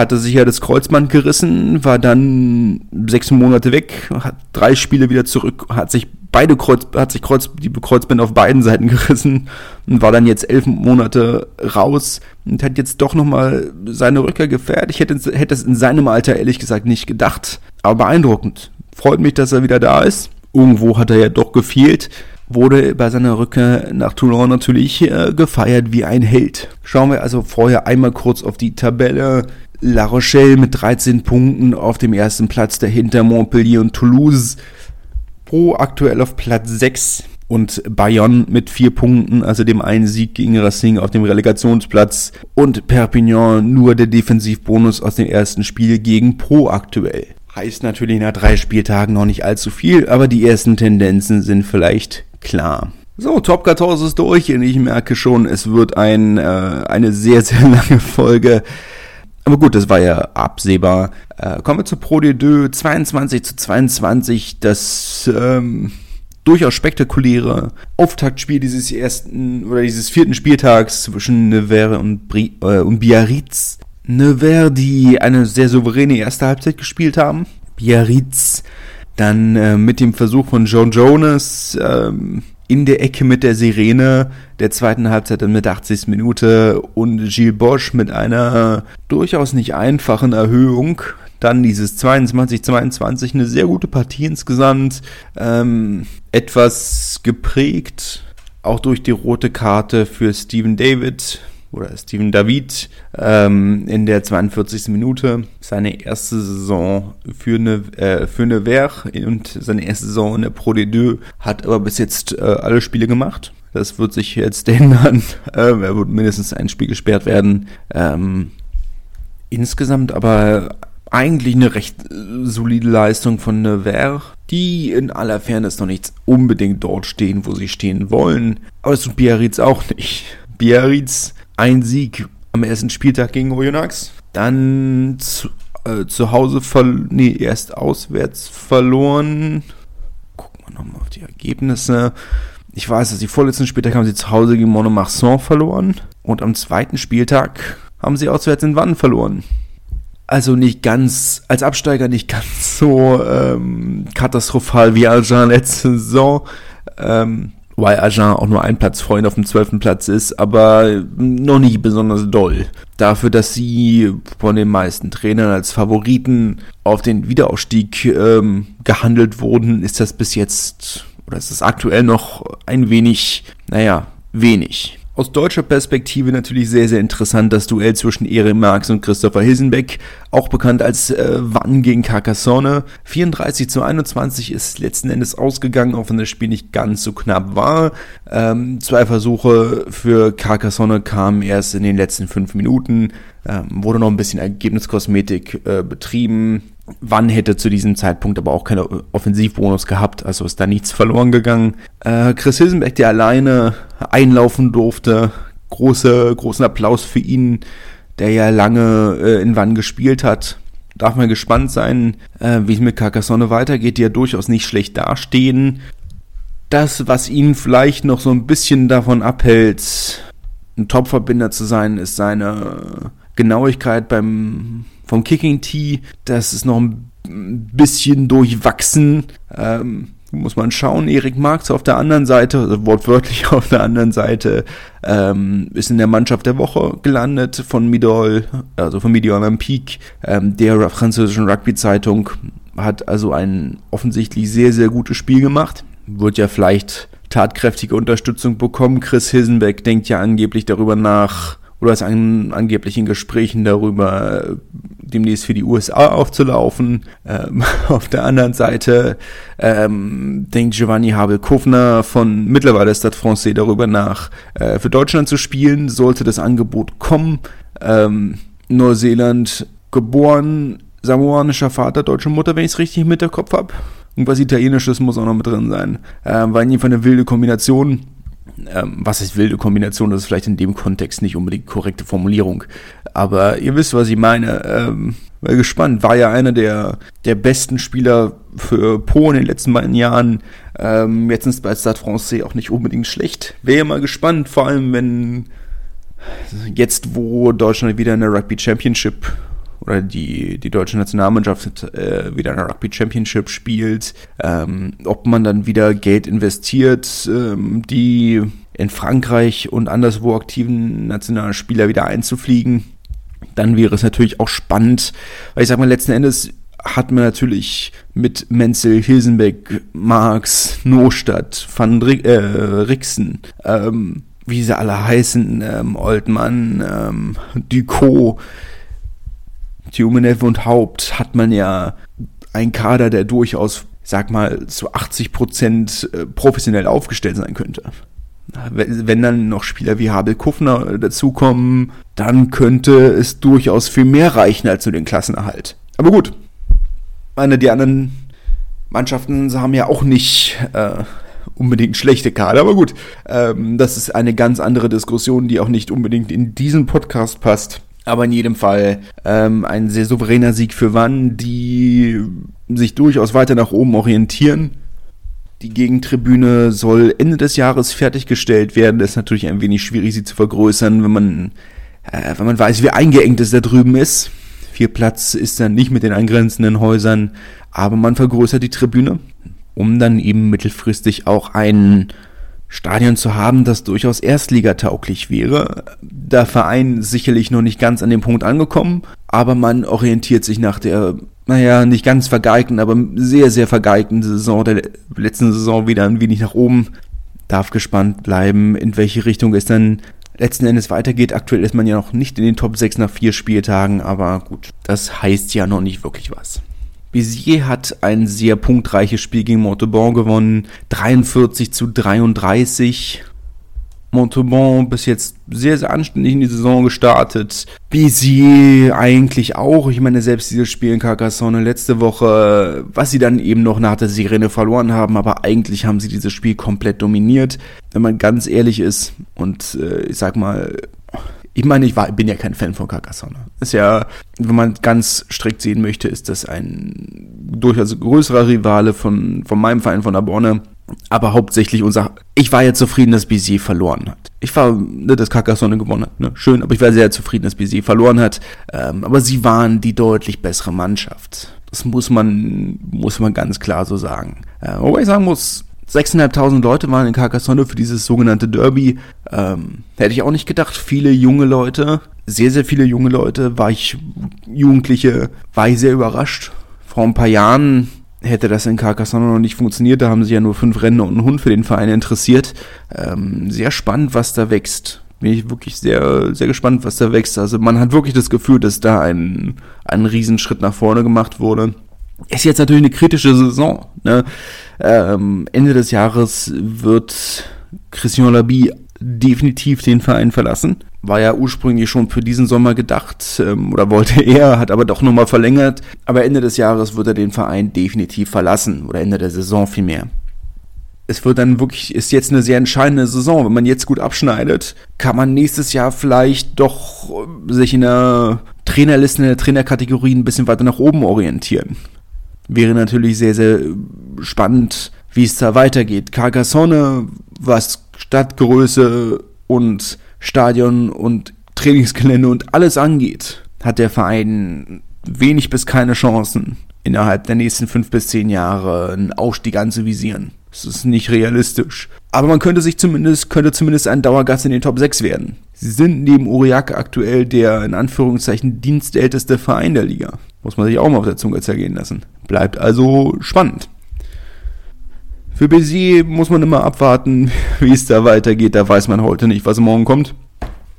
hatte sich ja das Kreuzband gerissen, war dann sechs Monate weg, hat drei Spiele wieder zurück, hat sich beide Kreuz, hat sich Kreuz, die Kreuzbänder auf beiden Seiten gerissen und war dann jetzt elf Monate raus und hat jetzt doch nochmal seine Rückkehr gefährdet. Ich hätte, hätte es in seinem Alter ehrlich gesagt nicht gedacht. Aber beeindruckend. Freut mich, dass er wieder da ist. Irgendwo hat er ja doch gefehlt. Wurde bei seiner Rückkehr nach Toulon natürlich äh, gefeiert wie ein Held. Schauen wir also vorher einmal kurz auf die Tabelle. La Rochelle mit 13 Punkten auf dem ersten Platz, dahinter Montpellier und Toulouse Pro aktuell auf Platz 6 und Bayonne mit 4 Punkten, also dem einen Sieg gegen Racing auf dem Relegationsplatz und Perpignan nur der Defensivbonus aus dem ersten Spiel gegen Pro aktuell. Heißt natürlich nach drei Spieltagen noch nicht allzu viel, aber die ersten Tendenzen sind vielleicht klar. So, Top 14 ist durch und ich merke schon, es wird ein, äh, eine sehr, sehr lange Folge. Aber gut, das war ja absehbar. Äh, kommen wir zu Pro D2 22 zu 22. Das ähm, durchaus spektakuläre Auftaktspiel dieses ersten oder dieses vierten Spieltags zwischen Nevers und, Bri äh, und Biarritz. Nevers, die eine sehr souveräne erste Halbzeit gespielt haben. Biarritz dann äh, mit dem Versuch von John Jonas ähm, in der Ecke mit der Sirene der zweiten Halbzeit dann mit 80. Minute und Gilles Bosch mit einer durchaus nicht einfachen Erhöhung. Dann dieses 22-22, eine sehr gute Partie insgesamt. Ähm, etwas geprägt, auch durch die rote Karte für Steven David, oder Steven David ähm, in der 42. Minute seine erste Saison für eine äh, für eine Werk und seine erste Saison in der Pro D2 hat aber bis jetzt äh, alle Spiele gemacht. Das wird sich jetzt ändern. Äh, er wird mindestens ein Spiel gesperrt werden. Ähm, insgesamt aber eigentlich eine recht äh, solide Leistung von Nevers, die in aller Fairness noch nicht unbedingt dort stehen, wo sie stehen wollen. Aber es tut Biarritz auch nicht. Biarritz ein Sieg am ersten Spieltag gegen Oyonnax. Dann zu, äh, zu Hause, nee, erst auswärts verloren. Gucken wir nochmal auf die Ergebnisse. Ich weiß, dass die vorletzten Spieltag haben sie zu Hause gegen Monomarsan verloren. Und am zweiten Spieltag haben sie auswärts in Wann verloren. Also nicht ganz, als Absteiger nicht ganz so ähm, katastrophal wie Aljan letzte Saison. Ähm, Wobei Agen auch nur ein Platz vorhin auf dem zwölften Platz ist, aber noch nicht besonders doll. Dafür, dass sie von den meisten Trainern als Favoriten auf den Wiederaufstieg ähm, gehandelt wurden, ist das bis jetzt, oder ist das aktuell noch ein wenig, naja, wenig. Aus deutscher Perspektive natürlich sehr, sehr interessant das Duell zwischen Erik Marx und Christopher Hilsenbeck, auch bekannt als äh, Wann gegen Carcassonne. 34 zu 21 ist letzten Endes ausgegangen, auch wenn das Spiel nicht ganz so knapp war. Ähm, zwei Versuche für Carcassonne kamen erst in den letzten fünf Minuten, ähm, wurde noch ein bisschen Ergebniskosmetik äh, betrieben. Wann hätte zu diesem Zeitpunkt aber auch keine Offensivbonus gehabt, also ist da nichts verloren gegangen. Äh, Chris Hilsenbeck, der alleine einlaufen durfte, große, großen Applaus für ihn, der ja lange äh, in Wann gespielt hat. Darf mal gespannt sein, äh, wie es mit Carcassonne weitergeht, die ja durchaus nicht schlecht dastehen. Das, was ihn vielleicht noch so ein bisschen davon abhält, ein Topverbinder zu sein, ist seine Genauigkeit beim vom Kicking Tee. Das ist noch ein bisschen durchwachsen. Ähm, muss man schauen. Erik Marx auf der anderen Seite, also wortwörtlich auf der anderen Seite, ähm, ist in der Mannschaft der Woche gelandet von Midol, also von Midi Olympique, ähm, der französischen Rugby-Zeitung, hat also ein offensichtlich sehr, sehr gutes Spiel gemacht. Wird ja vielleicht tatkräftige Unterstützung bekommen. Chris Hilsenbeck denkt ja angeblich darüber nach, oder ist an, angeblich in Gesprächen darüber, demnächst für die USA aufzulaufen. Ähm, auf der anderen Seite ähm, denkt Giovanni Habel-Kufner von mittlerweile Stade Francais darüber nach, äh, für Deutschland zu spielen, sollte das Angebot kommen. Ähm, Neuseeland geboren, samoanischer Vater, deutsche Mutter, wenn ich es richtig mit der Kopf habe. Irgendwas Italienisches muss auch noch mit drin sein. Ähm, war Fall eine wilde Kombination ähm, was ist wilde Kombination? Das ist vielleicht in dem Kontext nicht unbedingt korrekte Formulierung. Aber ihr wisst, was ich meine. Ähm, war gespannt. War ja einer der, der besten Spieler für Po in den letzten beiden Jahren. Ähm, jetzt ist bei Stade Francais auch nicht unbedingt schlecht. Wäre mal gespannt, vor allem wenn jetzt, wo Deutschland wieder in der Rugby Championship oder die, die deutsche Nationalmannschaft äh, wieder eine Rugby Championship spielt, ähm, ob man dann wieder Geld investiert, ähm, die in Frankreich und anderswo aktiven nationalen Spieler wieder einzufliegen, dann wäre es natürlich auch spannend, weil ich sag mal, letzten Endes hat man natürlich mit Menzel, Hilsenbeck, Marx, Nostadt, Van Rik äh, Rixen, ähm, wie sie alle heißen, ähm, Oldmann, ähm, Ducot, Tumenev und Haupt hat man ja einen Kader, der durchaus, sag mal, zu 80 Prozent äh, professionell aufgestellt sein könnte. Wenn dann noch Spieler wie Habel Kufner dazukommen, dann könnte es durchaus viel mehr reichen als zu den Klassenerhalt. Aber gut, meine, die anderen Mannschaften haben ja auch nicht äh, unbedingt schlechte Kader, aber gut, ähm, das ist eine ganz andere Diskussion, die auch nicht unbedingt in diesen Podcast passt. Aber in jedem Fall ähm, ein sehr souveräner Sieg für Wann, die sich durchaus weiter nach oben orientieren. Die Gegentribüne soll Ende des Jahres fertiggestellt werden. Das ist natürlich ein wenig schwierig, sie zu vergrößern, wenn man, äh, wenn man weiß, wie eingeengt es da drüben ist. Viel Platz ist dann nicht mit den angrenzenden Häusern, aber man vergrößert die Tribüne, um dann eben mittelfristig auch einen Stadion zu haben, das durchaus erstligatauglich wäre. Der Verein sicherlich noch nicht ganz an dem Punkt angekommen, aber man orientiert sich nach der, naja, nicht ganz vergeigten, aber sehr, sehr vergeigten Saison der letzten Saison wieder ein wenig nach oben. Darf gespannt bleiben, in welche Richtung es dann letzten Endes weitergeht. Aktuell ist man ja noch nicht in den Top 6 nach vier Spieltagen, aber gut, das heißt ja noch nicht wirklich was. Bizier hat ein sehr punktreiches Spiel gegen Montauban gewonnen. 43 zu 33. Montauban bis jetzt sehr, sehr anständig in die Saison gestartet. Bizier eigentlich auch. Ich meine, selbst dieses Spiel in Carcassonne letzte Woche, was sie dann eben noch nach der Sirene verloren haben, aber eigentlich haben sie dieses Spiel komplett dominiert. Wenn man ganz ehrlich ist und äh, ich sag mal, ich meine, ich war, bin ja kein Fan von Carcassonne. Ist ja, wenn man ganz strikt sehen möchte, ist das ein durchaus größerer Rivale von, von meinem Verein von Aborne. Aber hauptsächlich unser, ich war ja zufrieden, dass Bizet verloren hat. Ich war, ne, dass Carcassonne gewonnen hat, ne, schön, aber ich war sehr zufrieden, dass Bizet verloren hat. Ähm, aber sie waren die deutlich bessere Mannschaft. Das muss man, muss man ganz klar so sagen. Äh, wobei ich sagen muss, 6.500 Leute waren in Carcassonne für dieses sogenannte Derby. Ähm, hätte ich auch nicht gedacht. Viele junge Leute, sehr, sehr viele junge Leute, war ich Jugendliche, war ich sehr überrascht. Vor ein paar Jahren hätte das in Carcassonne noch nicht funktioniert. Da haben sich ja nur fünf Rennen und ein Hund für den Verein interessiert. Ähm, sehr spannend, was da wächst. Bin ich wirklich sehr, sehr gespannt, was da wächst. Also man hat wirklich das Gefühl, dass da ein, ein Riesenschritt nach vorne gemacht wurde. Ist jetzt natürlich eine kritische Saison. Ne? Ähm, Ende des Jahres wird Christian Labi definitiv den Verein verlassen. War ja ursprünglich schon für diesen Sommer gedacht ähm, oder wollte er, hat aber doch nochmal verlängert. Aber Ende des Jahres wird er den Verein definitiv verlassen oder Ende der Saison vielmehr. Es wird dann wirklich, ist jetzt eine sehr entscheidende Saison. Wenn man jetzt gut abschneidet, kann man nächstes Jahr vielleicht doch sich in der Trainerliste, in der Trainerkategorie ein bisschen weiter nach oben orientieren. Wäre natürlich sehr, sehr spannend, wie es da weitergeht. Carcassonne, was Stadtgröße und Stadion und Trainingsgelände und alles angeht, hat der Verein wenig bis keine Chancen, innerhalb der nächsten fünf bis zehn Jahre einen Aufstieg anzuvisieren. Das ist nicht realistisch. Aber man könnte sich zumindest, könnte zumindest ein Dauergast in den Top 6 werden. Sie sind neben Uriak aktuell der in Anführungszeichen dienstälteste Verein der Liga. Muss man sich auch mal auf der Zunge zergehen lassen. Bleibt also spannend. Für Bézier muss man immer abwarten, wie es da weitergeht. Da weiß man heute nicht, was morgen kommt.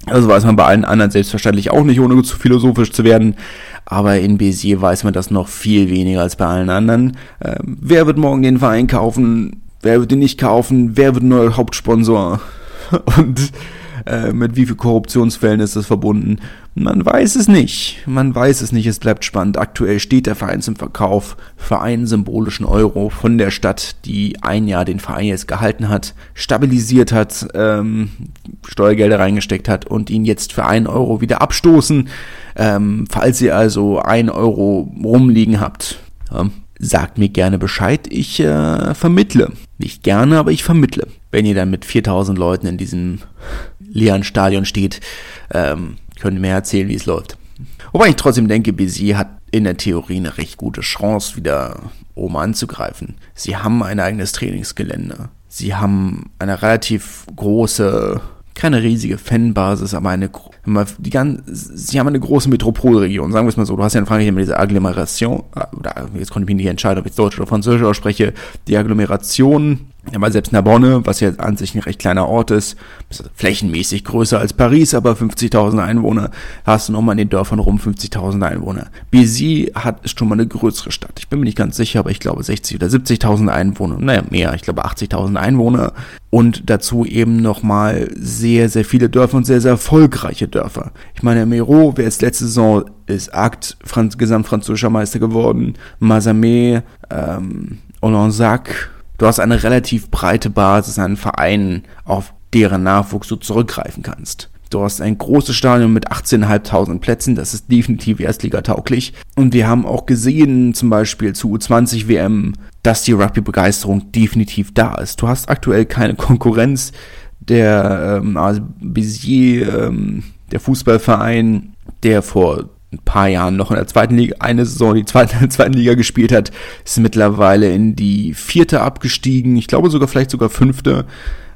Das weiß man bei allen anderen selbstverständlich auch nicht, ohne zu philosophisch zu werden. Aber in Bézier weiß man das noch viel weniger als bei allen anderen. Ähm, wer wird morgen den Verein kaufen? Wer wird ihn nicht kaufen? Wer wird neuer Hauptsponsor? Und äh, mit wie viel Korruptionsfällen ist das verbunden? Man weiß es nicht. Man weiß es nicht. Es bleibt spannend. Aktuell steht der Verein zum Verkauf für einen symbolischen Euro von der Stadt, die ein Jahr den Verein jetzt gehalten hat, stabilisiert hat, ähm, Steuergelder reingesteckt hat und ihn jetzt für einen Euro wieder abstoßen. Ähm, falls ihr also ein Euro rumliegen habt, ja, sagt mir gerne Bescheid. Ich äh, vermittle. Nicht gerne, aber ich vermittle. Wenn ihr dann mit 4000 Leuten in diesem leeren Stadion steht, ähm, ihr mir erzählen, wie es läuft. Wobei ich trotzdem denke, Bézier hat in der Theorie eine recht gute Chance, wieder oben anzugreifen. Sie haben ein eigenes Trainingsgelände. Sie haben eine relativ große, keine riesige Fanbasis, aber eine, die ganz, sie haben eine große Metropolregion, sagen wir es mal so. Du hast ja in Frankreich immer diese Agglomeration, äh, oder jetzt konnte ich mich nicht entscheiden, ob ich Deutsch oder Französisch ausspreche, die Agglomeration aber selbst Narbonne, was ja an sich ein recht kleiner Ort ist, ist flächenmäßig größer als Paris, aber 50.000 Einwohner, hast du nochmal in den Dörfern rum 50.000 Einwohner. Bézi hat, ist schon mal eine größere Stadt. Ich bin mir nicht ganz sicher, aber ich glaube 60 oder 70.000 Einwohner. Naja, mehr, ich glaube 80.000 Einwohner. Und dazu eben nochmal sehr, sehr viele Dörfer und sehr, sehr erfolgreiche Dörfer. Ich meine, Mero, wer ist letzte Saison ist Akt, Franz, gesamtfranzösischer Meister geworden. Mazamet, ähm, Olansac, du hast eine relativ breite Basis an Vereinen, auf deren Nachwuchs du zurückgreifen kannst. Du hast ein großes Stadion mit 18.500 Plätzen, das ist definitiv erstligatauglich. Und wir haben auch gesehen, zum Beispiel zu U20 WM, dass die Rugby-Begeisterung definitiv da ist. Du hast aktuell keine Konkurrenz. Der ähm, Bézier, ähm, der Fußballverein, der vor ein paar Jahren noch in der zweiten Liga, eine Saison die zweite, zweiten Liga gespielt hat, ist mittlerweile in die vierte abgestiegen, ich glaube sogar vielleicht sogar fünfte.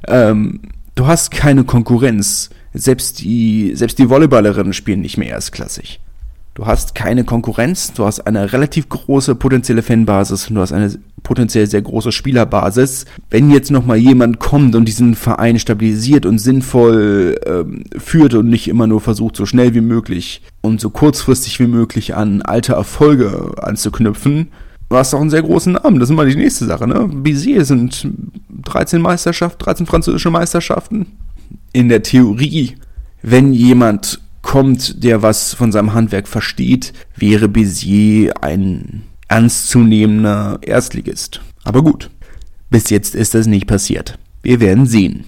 Ähm, du hast keine Konkurrenz. Selbst die, selbst die Volleyballerinnen spielen nicht mehr erstklassig. Du hast keine Konkurrenz, du hast eine relativ große potenzielle Fanbasis und du hast eine potenziell sehr große Spielerbasis. Wenn jetzt nochmal jemand kommt und diesen Verein stabilisiert und sinnvoll ähm, führt und nicht immer nur versucht, so schnell wie möglich und so kurzfristig wie möglich an alte Erfolge anzuknüpfen, du hast auch einen sehr großen Namen. Das ist immer die nächste Sache, ne? Bizet sind 13 Meisterschaften, 13 französische Meisterschaften. In der Theorie, wenn jemand kommt, der was von seinem Handwerk versteht, wäre Bézier ein ernstzunehmender Erstligist. Aber gut, bis jetzt ist das nicht passiert. Wir werden sehen.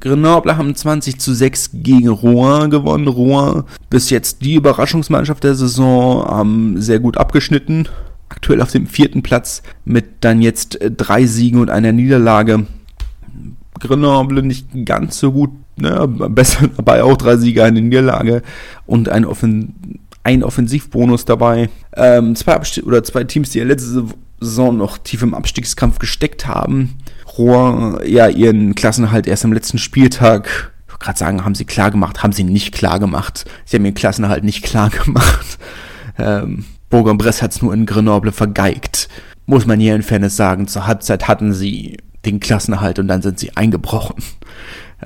Grenoble haben 20 zu 6 gegen Rouen gewonnen. Rouen bis jetzt die Überraschungsmannschaft der Saison, haben sehr gut abgeschnitten. Aktuell auf dem vierten Platz mit dann jetzt drei Siegen und einer Niederlage. Grenoble nicht ganz so gut ne, besser dabei auch drei Sieger, eine Niederlage und ein, Offen ein Offensivbonus dabei. Ähm, zwei, Abst oder zwei Teams, die ja letzte Saison noch tief im Abstiegskampf gesteckt haben, Rouen ja ihren Klassenhalt erst am letzten Spieltag, ich wollte gerade sagen, haben sie klar gemacht, haben sie nicht klar gemacht. Sie haben ihren Klassenhalt nicht klar gemacht. Ähm, Bourg-en-Bresse hat es nur in Grenoble vergeigt. Muss man hier in Fairness sagen, zur Halbzeit hatten sie den Klassenerhalt und dann sind sie eingebrochen.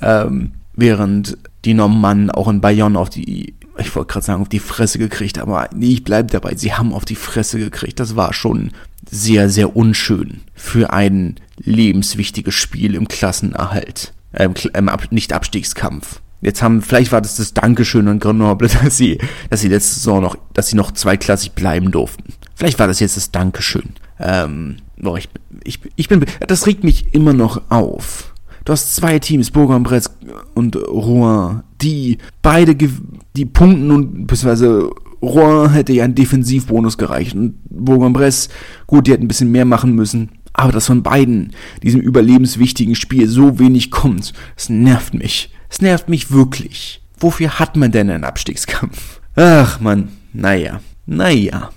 Ähm, während die Normannen auch in Bayonne auf die, ich wollte gerade sagen, auf die Fresse gekriegt, aber nee, ich bleib dabei, sie haben auf die Fresse gekriegt. Das war schon sehr, sehr unschön für ein lebenswichtiges Spiel im Klassenerhalt, äh, im Ab Nicht-Abstiegskampf. Jetzt haben, vielleicht war das das Dankeschön an Grenoble, dass sie, dass sie letzte Saison noch, dass sie noch zweiklassig bleiben durften. Vielleicht war das jetzt das Dankeschön. Ähm, boah, ich, ich, ich bin, das regt mich immer noch auf. Du hast zwei Teams, Bourg-en-Bresse und Rouen, die beide, die punkten und, beziehungsweise Rouen hätte ja einen Defensivbonus gereicht und Bourg-en-Bresse, gut, die hätten ein bisschen mehr machen müssen. Aber dass von beiden diesem überlebenswichtigen Spiel so wenig kommt, das nervt mich. Es nervt mich wirklich. Wofür hat man denn einen Abstiegskampf? Ach man, naja, naja.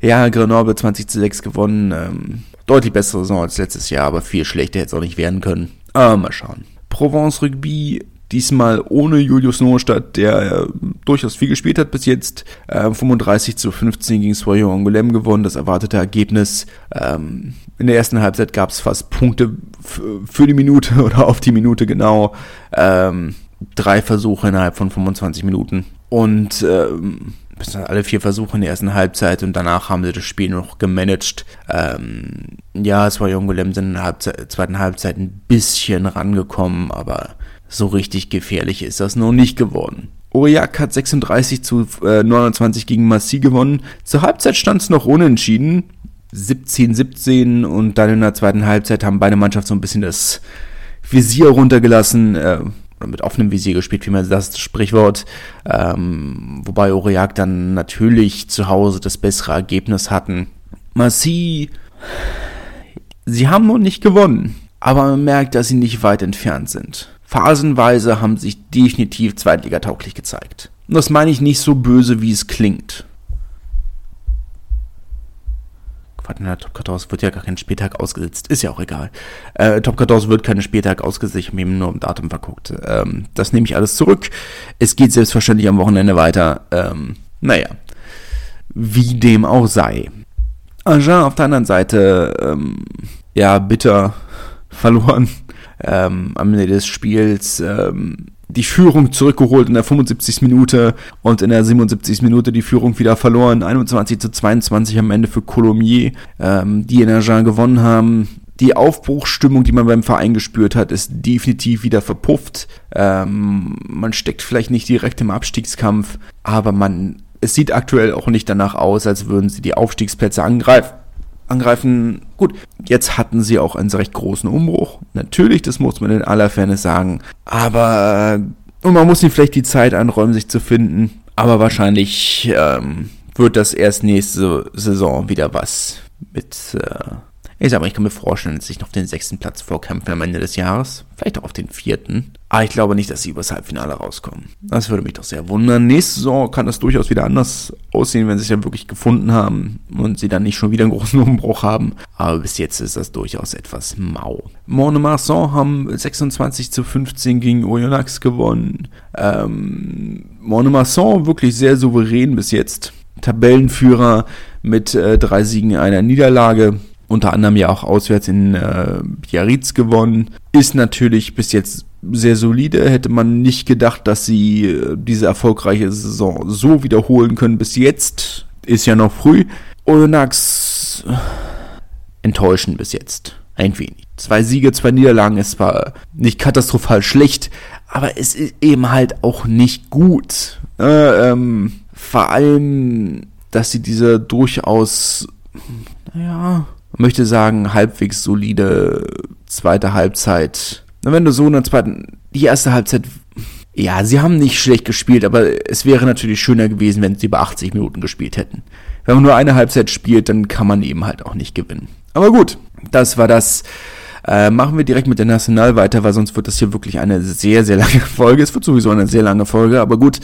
Ja, Grenoble 20 zu 6 gewonnen. Ähm, deutlich bessere Saison als letztes Jahr, aber viel schlechter hätte es auch nicht werden können. Aber mal schauen. Provence Rugby Diesmal ohne Julius Nohrstadt, der äh, durchaus viel gespielt hat bis jetzt. Äh, 35 zu 15 gegen Soyo Angoulême gewonnen, das erwartete Ergebnis. Ähm, in der ersten Halbzeit gab es fast Punkte für die Minute oder auf die Minute genau. Ähm, drei Versuche innerhalb von 25 Minuten. Und ähm, alle vier Versuche in der ersten Halbzeit und danach haben sie das Spiel noch gemanagt. Ähm, ja, es war Jongolem sind in der Halbzeit, zweiten Halbzeit ein bisschen rangekommen, aber so richtig gefährlich ist das noch nicht geworden. Aurillac hat 36 zu äh, 29 gegen Massy gewonnen. Zur Halbzeit stand es noch unentschieden. 17-17 und dann in der zweiten Halbzeit haben beide Mannschaften so ein bisschen das Visier runtergelassen. Äh, oder mit offenem Visier gespielt, wie man das Sprichwort. Ähm, wobei Aurillac dann natürlich zu Hause das bessere Ergebnis hatten. Massy, sie haben noch nicht gewonnen, aber man merkt, dass sie nicht weit entfernt sind phasenweise haben sich definitiv zweitligatauglich gezeigt. Und das meine ich nicht so böse, wie es klingt. Quatsch, na, Top 14 wird ja gar kein Spieltag ausgesetzt. Ist ja auch egal. Äh, Top 14 wird keinen Spieltag ausgesetzt. Ich habe mir nur im Datum verguckt. Ähm, das nehme ich alles zurück. Es geht selbstverständlich am Wochenende weiter. Ähm, naja. Wie dem auch sei. Agen auf der anderen Seite, ähm, ja, bitter verloren ähm, am Ende des Spiels ähm, die Führung zurückgeholt in der 75. Minute und in der 77. Minute die Führung wieder verloren. 21 zu 22 am Ende für Colomiers, ähm, die in Agen gewonnen haben. Die Aufbruchsstimmung, die man beim Verein gespürt hat, ist definitiv wieder verpufft. Ähm, man steckt vielleicht nicht direkt im Abstiegskampf, aber man, es sieht aktuell auch nicht danach aus, als würden sie die Aufstiegsplätze angreifen angreifen. Gut, jetzt hatten sie auch einen recht großen Umbruch. Natürlich, das muss man in aller Fairness sagen. Aber, äh, und man muss ihnen vielleicht die Zeit anräumen, sich zu finden. Aber wahrscheinlich ähm, wird das erst nächste Saison wieder was mit äh, ich sag mal, ich kann mir vorstellen, dass sie noch den sechsten Platz vorkämpfen am Ende des Jahres. Vielleicht auch auf den vierten. Aber ich glaube nicht, dass sie übers Halbfinale rauskommen. Das würde mich doch sehr wundern. Nächste Saison kann das durchaus wieder anders aussehen, wenn sie sich dann wirklich gefunden haben und sie dann nicht schon wieder einen großen Umbruch haben. Aber bis jetzt ist das durchaus etwas mau. Montmarsan haben 26 zu 15 gegen Oyonnax gewonnen. Ähm, Montmarsan wirklich sehr souverän bis jetzt. Tabellenführer mit äh, drei Siegen, einer Niederlage unter anderem ja auch auswärts in äh, Biarritz gewonnen. Ist natürlich bis jetzt sehr solide. Hätte man nicht gedacht, dass sie äh, diese erfolgreiche Saison so wiederholen können bis jetzt. Ist ja noch früh. Oyonnax äh, enttäuschend bis jetzt. Ein wenig. Zwei Siege, zwei Niederlagen ist zwar nicht katastrophal schlecht, aber es ist eben halt auch nicht gut. Äh, ähm, vor allem, dass sie diese durchaus, naja, möchte sagen, halbwegs solide zweite Halbzeit. wenn du so in der zweiten, die erste Halbzeit, ja, sie haben nicht schlecht gespielt, aber es wäre natürlich schöner gewesen, wenn sie über 80 Minuten gespielt hätten. Wenn man nur eine Halbzeit spielt, dann kann man eben halt auch nicht gewinnen. Aber gut, das war das. Äh, machen wir direkt mit der National weiter, weil sonst wird das hier wirklich eine sehr, sehr lange Folge. Es wird sowieso eine sehr lange Folge, aber gut.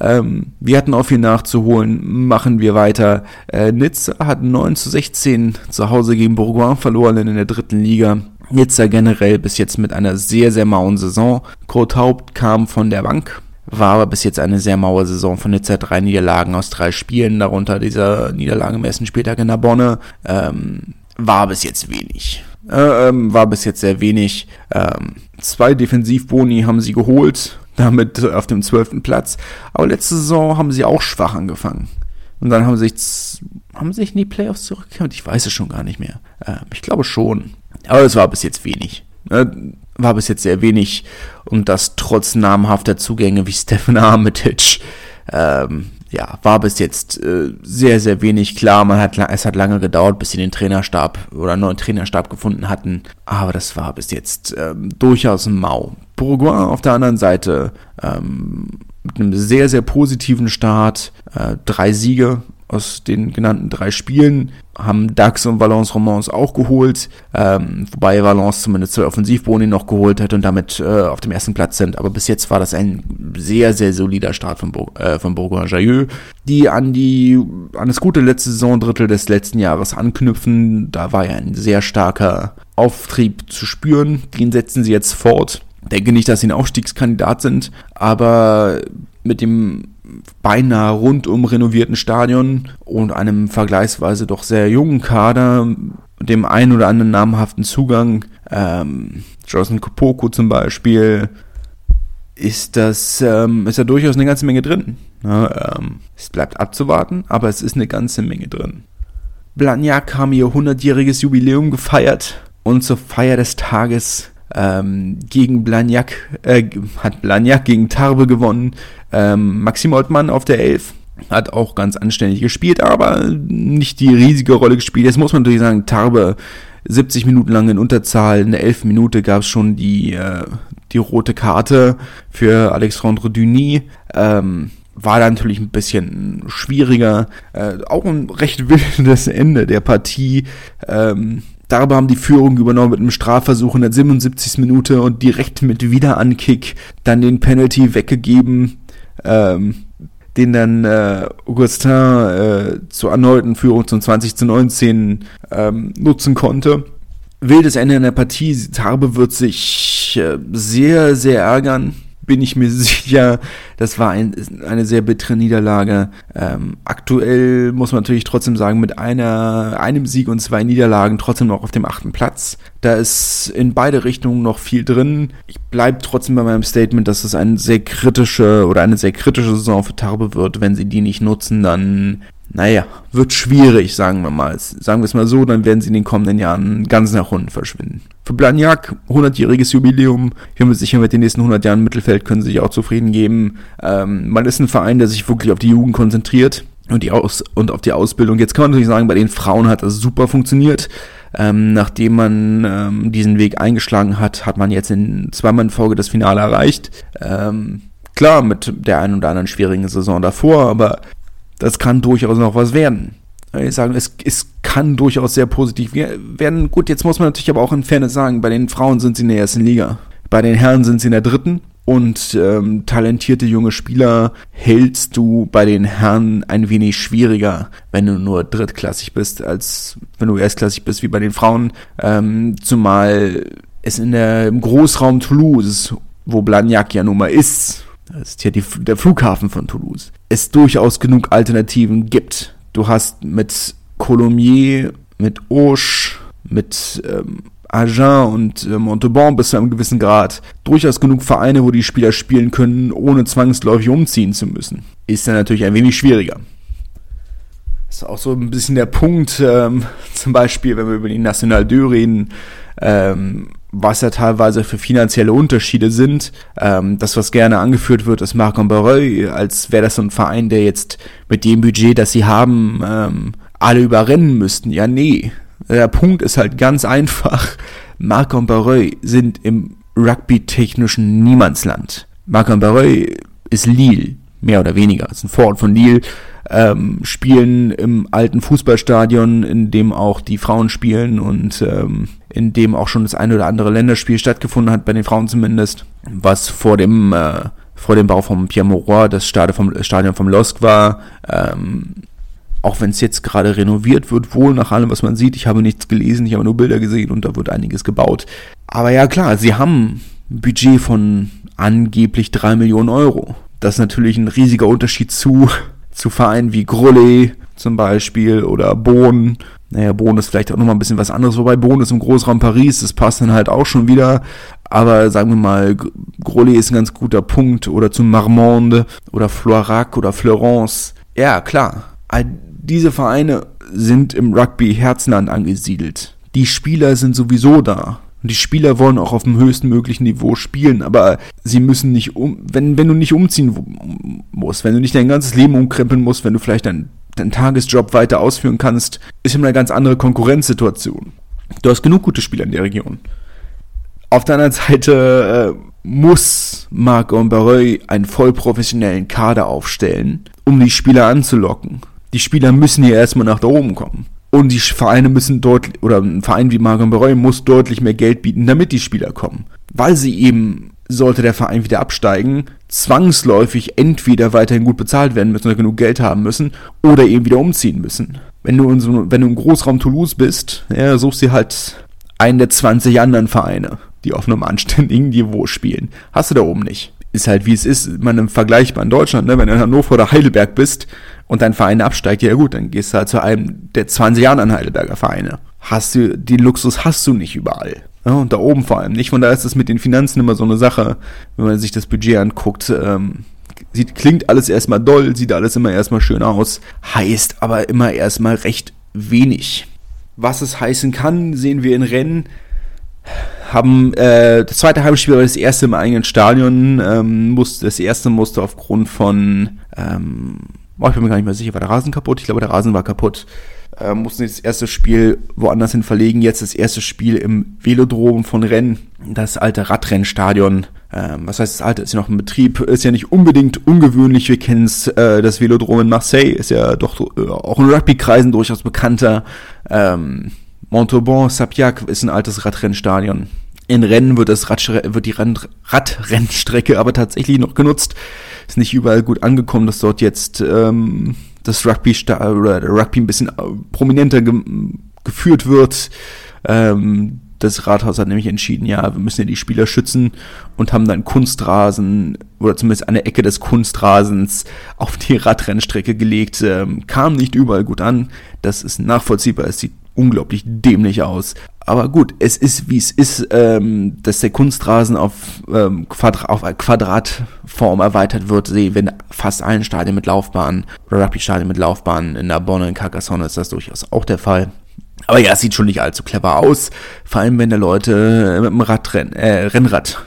Ähm, wir hatten auch viel nachzuholen. Machen wir weiter. Äh, Nizza hat 9 zu 16 zu Hause gegen Bourgoin verloren in der dritten Liga. Nizza generell bis jetzt mit einer sehr, sehr mauen Saison. Kurt Haupt kam von der Bank, war aber bis jetzt eine sehr maue Saison von Nizza. Drei Niederlagen aus drei Spielen, darunter dieser Niederlage im ersten Spieltag in der Bonne. Ähm, war bis jetzt wenig. Äh, ähm, war bis jetzt sehr wenig. Ähm, zwei Defensivboni haben sie geholt, damit auf dem zwölften Platz. Aber letzte Saison haben sie auch schwach angefangen. Und dann haben sie sich, haben sich in die Playoffs zurückgekämpft. Ich weiß es schon gar nicht mehr. Ähm, ich glaube schon. Aber es war bis jetzt wenig. Äh, war bis jetzt sehr wenig. Und das trotz namhafter Zugänge wie Stefan Armitage. Ähm, ja, war bis jetzt äh, sehr, sehr wenig klar. Man hat, es hat lange gedauert, bis sie den Trainerstab oder einen neuen Trainerstab gefunden hatten. Aber das war bis jetzt ähm, durchaus Mau. Bourgoin auf der anderen Seite ähm, mit einem sehr, sehr positiven Start. Äh, drei Siege aus den genannten drei Spielen haben Dax und Valence Romans auch geholt, ähm, wobei Valence zumindest zwei Offensivboni noch geholt hat und damit äh, auf dem ersten Platz sind. Aber bis jetzt war das ein sehr, sehr solider Start von, Bo äh, von Bourgoin-Jailleux, die an die an das gute letzte Saisondrittel des letzten Jahres anknüpfen. Da war ja ein sehr starker Auftrieb zu spüren. Den setzen sie jetzt fort. Denke nicht, dass sie ein Aufstiegskandidat sind, aber mit dem beinahe rundum renovierten Stadion und einem vergleichsweise doch sehr jungen Kader, dem einen oder anderen namhaften Zugang, ähm, Jocelyn Kopoko zum Beispiel, ist das, ähm, ist da durchaus eine ganze Menge drin. Ja, ähm, es bleibt abzuwarten, aber es ist eine ganze Menge drin. Blagnac haben ihr 100-jähriges Jubiläum gefeiert und zur Feier des Tages ähm, gegen Blagnac, äh, hat Blagnac gegen Tarbe gewonnen. Ähm, Maxim Ottmann auf der 11 hat auch ganz anständig gespielt, aber nicht die riesige Rolle gespielt. Jetzt muss man natürlich sagen, Tarbe 70 Minuten lang in Unterzahl, in der 11. Minute gab es schon die, äh, die rote Karte für Alexandre Duny. Ähm, war da natürlich ein bisschen schwieriger. Äh, auch ein recht wildes Ende der Partie. Ähm, Darüber haben die Führung übernommen mit einem Strafversuch in der 77. Minute und direkt mit Wiederankick dann den Penalty weggegeben, ähm, den dann äh, Augustin äh, zur erneuten Führung zum 20 zu 19 ähm, nutzen konnte. Wildes Ende in der Partie. Tarbe wird sich äh, sehr, sehr ärgern bin ich mir sicher, das war ein, eine sehr bittere Niederlage. Ähm, aktuell muss man natürlich trotzdem sagen, mit einer, einem Sieg und zwei Niederlagen trotzdem noch auf dem achten Platz. Da ist in beide Richtungen noch viel drin. Ich bleibe trotzdem bei meinem Statement, dass es eine sehr kritische oder eine sehr kritische Saison für Tarbe wird. Wenn sie die nicht nutzen, dann naja, wird schwierig, sagen wir mal. Sagen wir es mal so, dann werden sie in den kommenden Jahren ganz nach unten verschwinden. Für Blagnac, 100-jähriges Jubiläum. Ich bin mir sicher, mit den nächsten 100 Jahren Mittelfeld können sie sich auch zufrieden geben. Ähm, man ist ein Verein, der sich wirklich auf die Jugend konzentriert und, die Aus und auf die Ausbildung. Jetzt kann man natürlich sagen, bei den Frauen hat das super funktioniert. Ähm, nachdem man ähm, diesen Weg eingeschlagen hat, hat man jetzt in zweimal in Folge das Finale erreicht. Ähm, klar, mit der einen oder anderen schwierigen Saison davor, aber das kann durchaus noch was werden. Ich sage, es, es kann durchaus sehr positiv werden. Gut, jetzt muss man natürlich aber auch in Fairness sagen, bei den Frauen sind sie in der ersten Liga. Bei den Herren sind sie in der dritten. Und ähm, talentierte junge Spieler hältst du bei den Herren ein wenig schwieriger, wenn du nur drittklassig bist, als wenn du erstklassig bist wie bei den Frauen. Ähm, zumal es in der, im Großraum Toulouse, wo Blagnac ja nun mal ist, das ist ja die, der Flughafen von Toulouse, es durchaus genug Alternativen gibt. Du hast mit Colomiers, mit Auch, mit ähm, Agen und äh, Montauban bis zu einem gewissen Grad durchaus genug Vereine, wo die Spieler spielen können, ohne zwangsläufig umziehen zu müssen. Ist dann natürlich ein wenig schwieriger. Das ist auch so ein bisschen der Punkt, ähm, zum Beispiel, wenn wir über die National 2 reden, ähm, was ja teilweise für finanzielle Unterschiede sind. Ähm, das, was gerne angeführt wird, ist Marc Ambereuil, als wäre das so ein Verein, der jetzt mit dem Budget, das sie haben, ähm, alle überrennen müssten. Ja, nee. Der Punkt ist halt ganz einfach. Marc Ambereuil sind im Rugby-technischen Niemandsland. Marc Ambereuil ist Lille, mehr oder weniger. Das ist ein Vorort von Lille ähm, spielen im alten Fußballstadion, in dem auch die Frauen spielen und ähm, in dem auch schon das eine oder andere Länderspiel stattgefunden hat, bei den Frauen zumindest, was vor dem äh, vor dem Bau vom Pierre Mauroy das Stadion vom, Stadion vom LOSC war. Ähm, Auch wenn es jetzt gerade renoviert wird, wohl nach allem, was man sieht. Ich habe nichts gelesen, ich habe nur Bilder gesehen und da wird einiges gebaut. Aber ja klar, sie haben ein Budget von angeblich drei Millionen Euro. Das ist natürlich ein riesiger Unterschied zu, zu Vereinen wie Grollet zum Beispiel oder Bohn. Naja, Bohn ist vielleicht auch nochmal ein bisschen was anderes, wobei Bohn ist im Großraum Paris, das passt dann halt auch schon wieder. Aber sagen wir mal, Grollet ist ein ganz guter Punkt oder zu Marmande oder Floirac oder Florence. Ja, klar. Diese Vereine sind im Rugby-Herzland angesiedelt. Die Spieler sind sowieso da. Und die Spieler wollen auch auf dem höchsten möglichen Niveau spielen, aber sie müssen nicht um, wenn, wenn du nicht umziehen musst, wenn du nicht dein ganzes Leben umkrempeln musst, wenn du vielleicht deinen dein Tagesjob weiter ausführen kannst, ist immer eine ganz andere Konkurrenzsituation. Du hast genug gute Spieler in der Region. Auf der anderen Seite äh, muss Marc Ombareuil einen vollprofessionellen Kader aufstellen, um die Spieler anzulocken. Die Spieler müssen hier erstmal nach da oben kommen. Und die Vereine müssen deutlich, oder ein Verein wie Marc Ombareuil muss deutlich mehr Geld bieten, damit die Spieler kommen. Weil sie eben, sollte der Verein wieder absteigen, zwangsläufig entweder weiterhin gut bezahlt werden müssen oder genug Geld haben müssen oder eben wieder umziehen müssen. Wenn du in so, wenn du im Großraum Toulouse bist, ja, suchst du halt einen der 20 anderen Vereine die auf einem anständigen Niveau spielen. Hast du da oben nicht. Ist halt wie es ist, man vergleichbar in Deutschland, ne? wenn du in Hannover oder Heidelberg bist und dein Verein absteigt, ja gut, dann gehst du halt zu einem der 20 anderen Heidelberger Vereine. Hast du, die Luxus hast du nicht überall. Ja, und da oben vor allem nicht. Von daher ist es mit den Finanzen immer so eine Sache, wenn man sich das Budget anguckt. Ähm, sieht, klingt alles erstmal doll, sieht alles immer erstmal schön aus, heißt aber immer erstmal recht wenig. Was es heißen kann, sehen wir in Rennen haben äh, das zweite Heimspiel war das erste im eigenen Stadion. Ähm, musste, das erste musste aufgrund von, ähm, oh, ich bin mir gar nicht mehr sicher, war der Rasen kaputt? Ich glaube, der Rasen war kaputt. Äh, mussten das erste Spiel woanders hin verlegen. Jetzt das erste Spiel im Velodrom von Rennes, das alte Radrennstadion. Ähm, was heißt das alte? Ist ja noch in Betrieb, ist ja nicht unbedingt ungewöhnlich. Wir kennen äh, das Velodrom in Marseille ist ja doch äh, auch in Rugby-Kreisen durchaus bekannter. Ähm, Montauban, Sapiac ist ein altes Radrennstadion. In Rennen wird, das Rad, wird die Rad, Radrennstrecke aber tatsächlich noch genutzt. Ist nicht überall gut angekommen, dass dort jetzt ähm, das Rugby oder der Rugby ein bisschen äh, prominenter ge geführt wird. Ähm, das Rathaus hat nämlich entschieden, ja, wir müssen ja die Spieler schützen und haben dann Kunstrasen oder zumindest eine Ecke des Kunstrasens auf die Radrennstrecke gelegt. Ähm, kam nicht überall gut an. Das ist nachvollziehbar. Es sieht unglaublich dämlich aus. Aber gut, es ist wie es ist, ähm, dass der Kunstrasen auf, ähm, Quadra auf Quadratform erweitert wird, wir in fast allen Stadien mit Laufbahnen Rugby-Stadien mit Laufbahnen. In Narbonne, in Carcassonne ist das durchaus auch der Fall. Aber ja, es sieht schon nicht allzu clever aus, vor allem wenn da Leute mit dem Radrenn, äh, Rennrad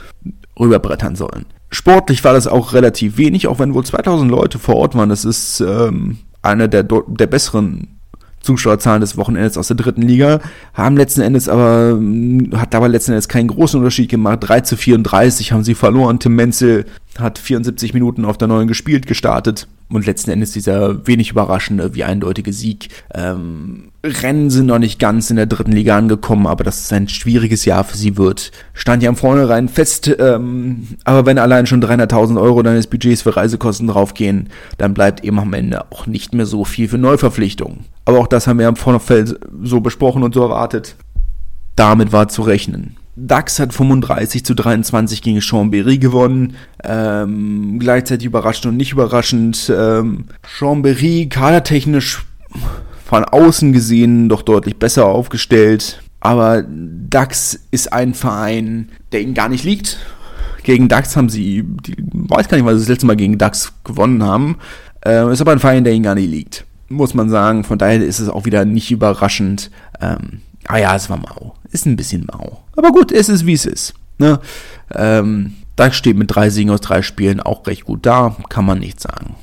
rüberbrettern sollen. Sportlich war das auch relativ wenig, auch wenn wohl 2000 Leute vor Ort waren. Das ist ähm, einer der, der besseren Zuschauerzahlen des Wochenendes aus der dritten Liga, haben letzten Endes aber, hm, hat aber letzten Endes keinen großen Unterschied gemacht. 3 zu 34 haben sie verloren. Tim Menzel hat 74 Minuten auf der neuen gespielt, gestartet. Und letzten Endes dieser wenig überraschende, wie eindeutige Sieg. Ähm, Rennen sind noch nicht ganz in der dritten Liga angekommen, aber dass es ein schwieriges Jahr für sie wird, stand ja am Vornherein fest. Ähm, aber wenn allein schon 300.000 Euro deines Budgets für Reisekosten draufgehen, dann bleibt eben am Ende auch nicht mehr so viel für Neuverpflichtungen. Aber auch das haben wir am Vorderfeld so besprochen und so erwartet. Damit war zu rechnen. DAX hat 35 zu 23 gegen Chambéry gewonnen. Ähm, gleichzeitig überraschend und nicht überraschend. Ähm, Chambéry kadertechnisch von außen gesehen doch deutlich besser aufgestellt. Aber DAX ist ein Verein, der ihnen gar nicht liegt. Gegen DAX haben sie, die, weiß gar nicht, was sie das letzte Mal gegen DAX gewonnen haben. Äh, ist aber ein Verein, der ihnen gar nicht liegt. Muss man sagen. Von daher ist es auch wieder nicht überraschend. Ähm, ah ja, es war mau. Ist ein bisschen mau. Aber gut, es ist wie es ist. Ne? Ähm, DAX steht mit drei Siegen aus drei Spielen auch recht gut da. Kann man nicht sagen.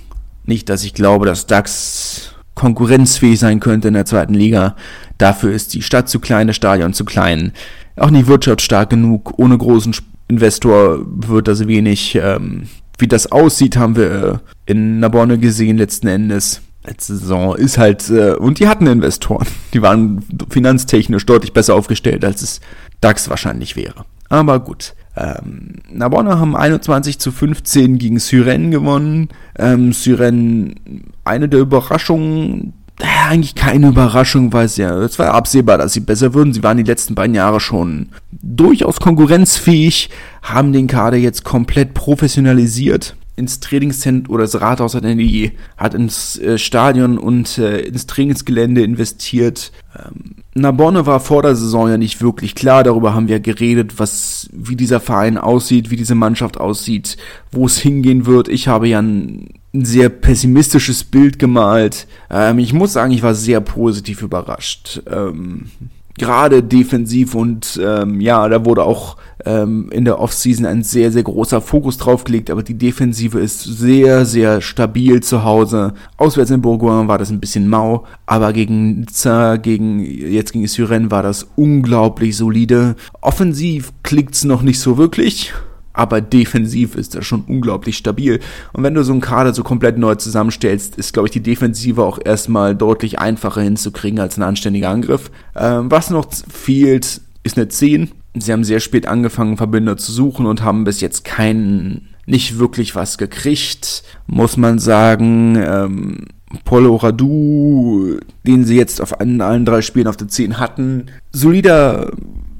Nicht, dass ich glaube, dass DAX konkurrenzfähig sein könnte in der zweiten Liga. Dafür ist die Stadt zu klein, das Stadion zu klein. Auch nicht wirtschaftsstark genug. Ohne großen Investor wird das wenig. Ähm, wie das aussieht, haben wir in Narbonne gesehen letzten Endes. Letzte Saison ist halt, äh, und die hatten Investoren. Die waren finanztechnisch deutlich besser aufgestellt, als es DAX wahrscheinlich wäre. Aber gut. Ähm, Narbonne haben 21 zu 15 gegen Syren gewonnen. Ähm, Syren, eine der Überraschungen Naja, eigentlich keine Überraschung, weil es ja, es war absehbar, dass sie besser würden. Sie waren die letzten beiden Jahre schon durchaus konkurrenzfähig, haben den Kader jetzt komplett professionalisiert ins Trainingszentrum oder das Rathaus hat, die, hat ins äh, Stadion und äh, ins Trainingsgelände investiert. Ähm, Nabonne war vor der Saison ja nicht wirklich klar, darüber haben wir geredet, was, wie dieser Verein aussieht, wie diese Mannschaft aussieht, wo es hingehen wird. Ich habe ja ein, ein sehr pessimistisches Bild gemalt. Ähm, ich muss sagen, ich war sehr positiv überrascht. Ähm, gerade defensiv und ähm, ja, da wurde auch ähm, in der Offseason ein sehr, sehr großer Fokus drauf gelegt, aber die Defensive ist sehr, sehr stabil zu Hause. Auswärts in Bourgoin war das ein bisschen mau, aber gegen Nizza, gegen, jetzt gegen Syren war das unglaublich solide. Offensiv klickt's noch nicht so wirklich aber defensiv ist das schon unglaublich stabil. Und wenn du so einen Kader so komplett neu zusammenstellst, ist, glaube ich, die Defensive auch erstmal deutlich einfacher hinzukriegen als ein anständiger Angriff. Ähm, was noch fehlt, ist eine 10. Sie haben sehr spät angefangen, Verbünder zu suchen und haben bis jetzt keinen, nicht wirklich was gekriegt, muss man sagen. Ähm, Polo Radu, den sie jetzt auf allen, allen drei Spielen auf der 10 hatten. Solider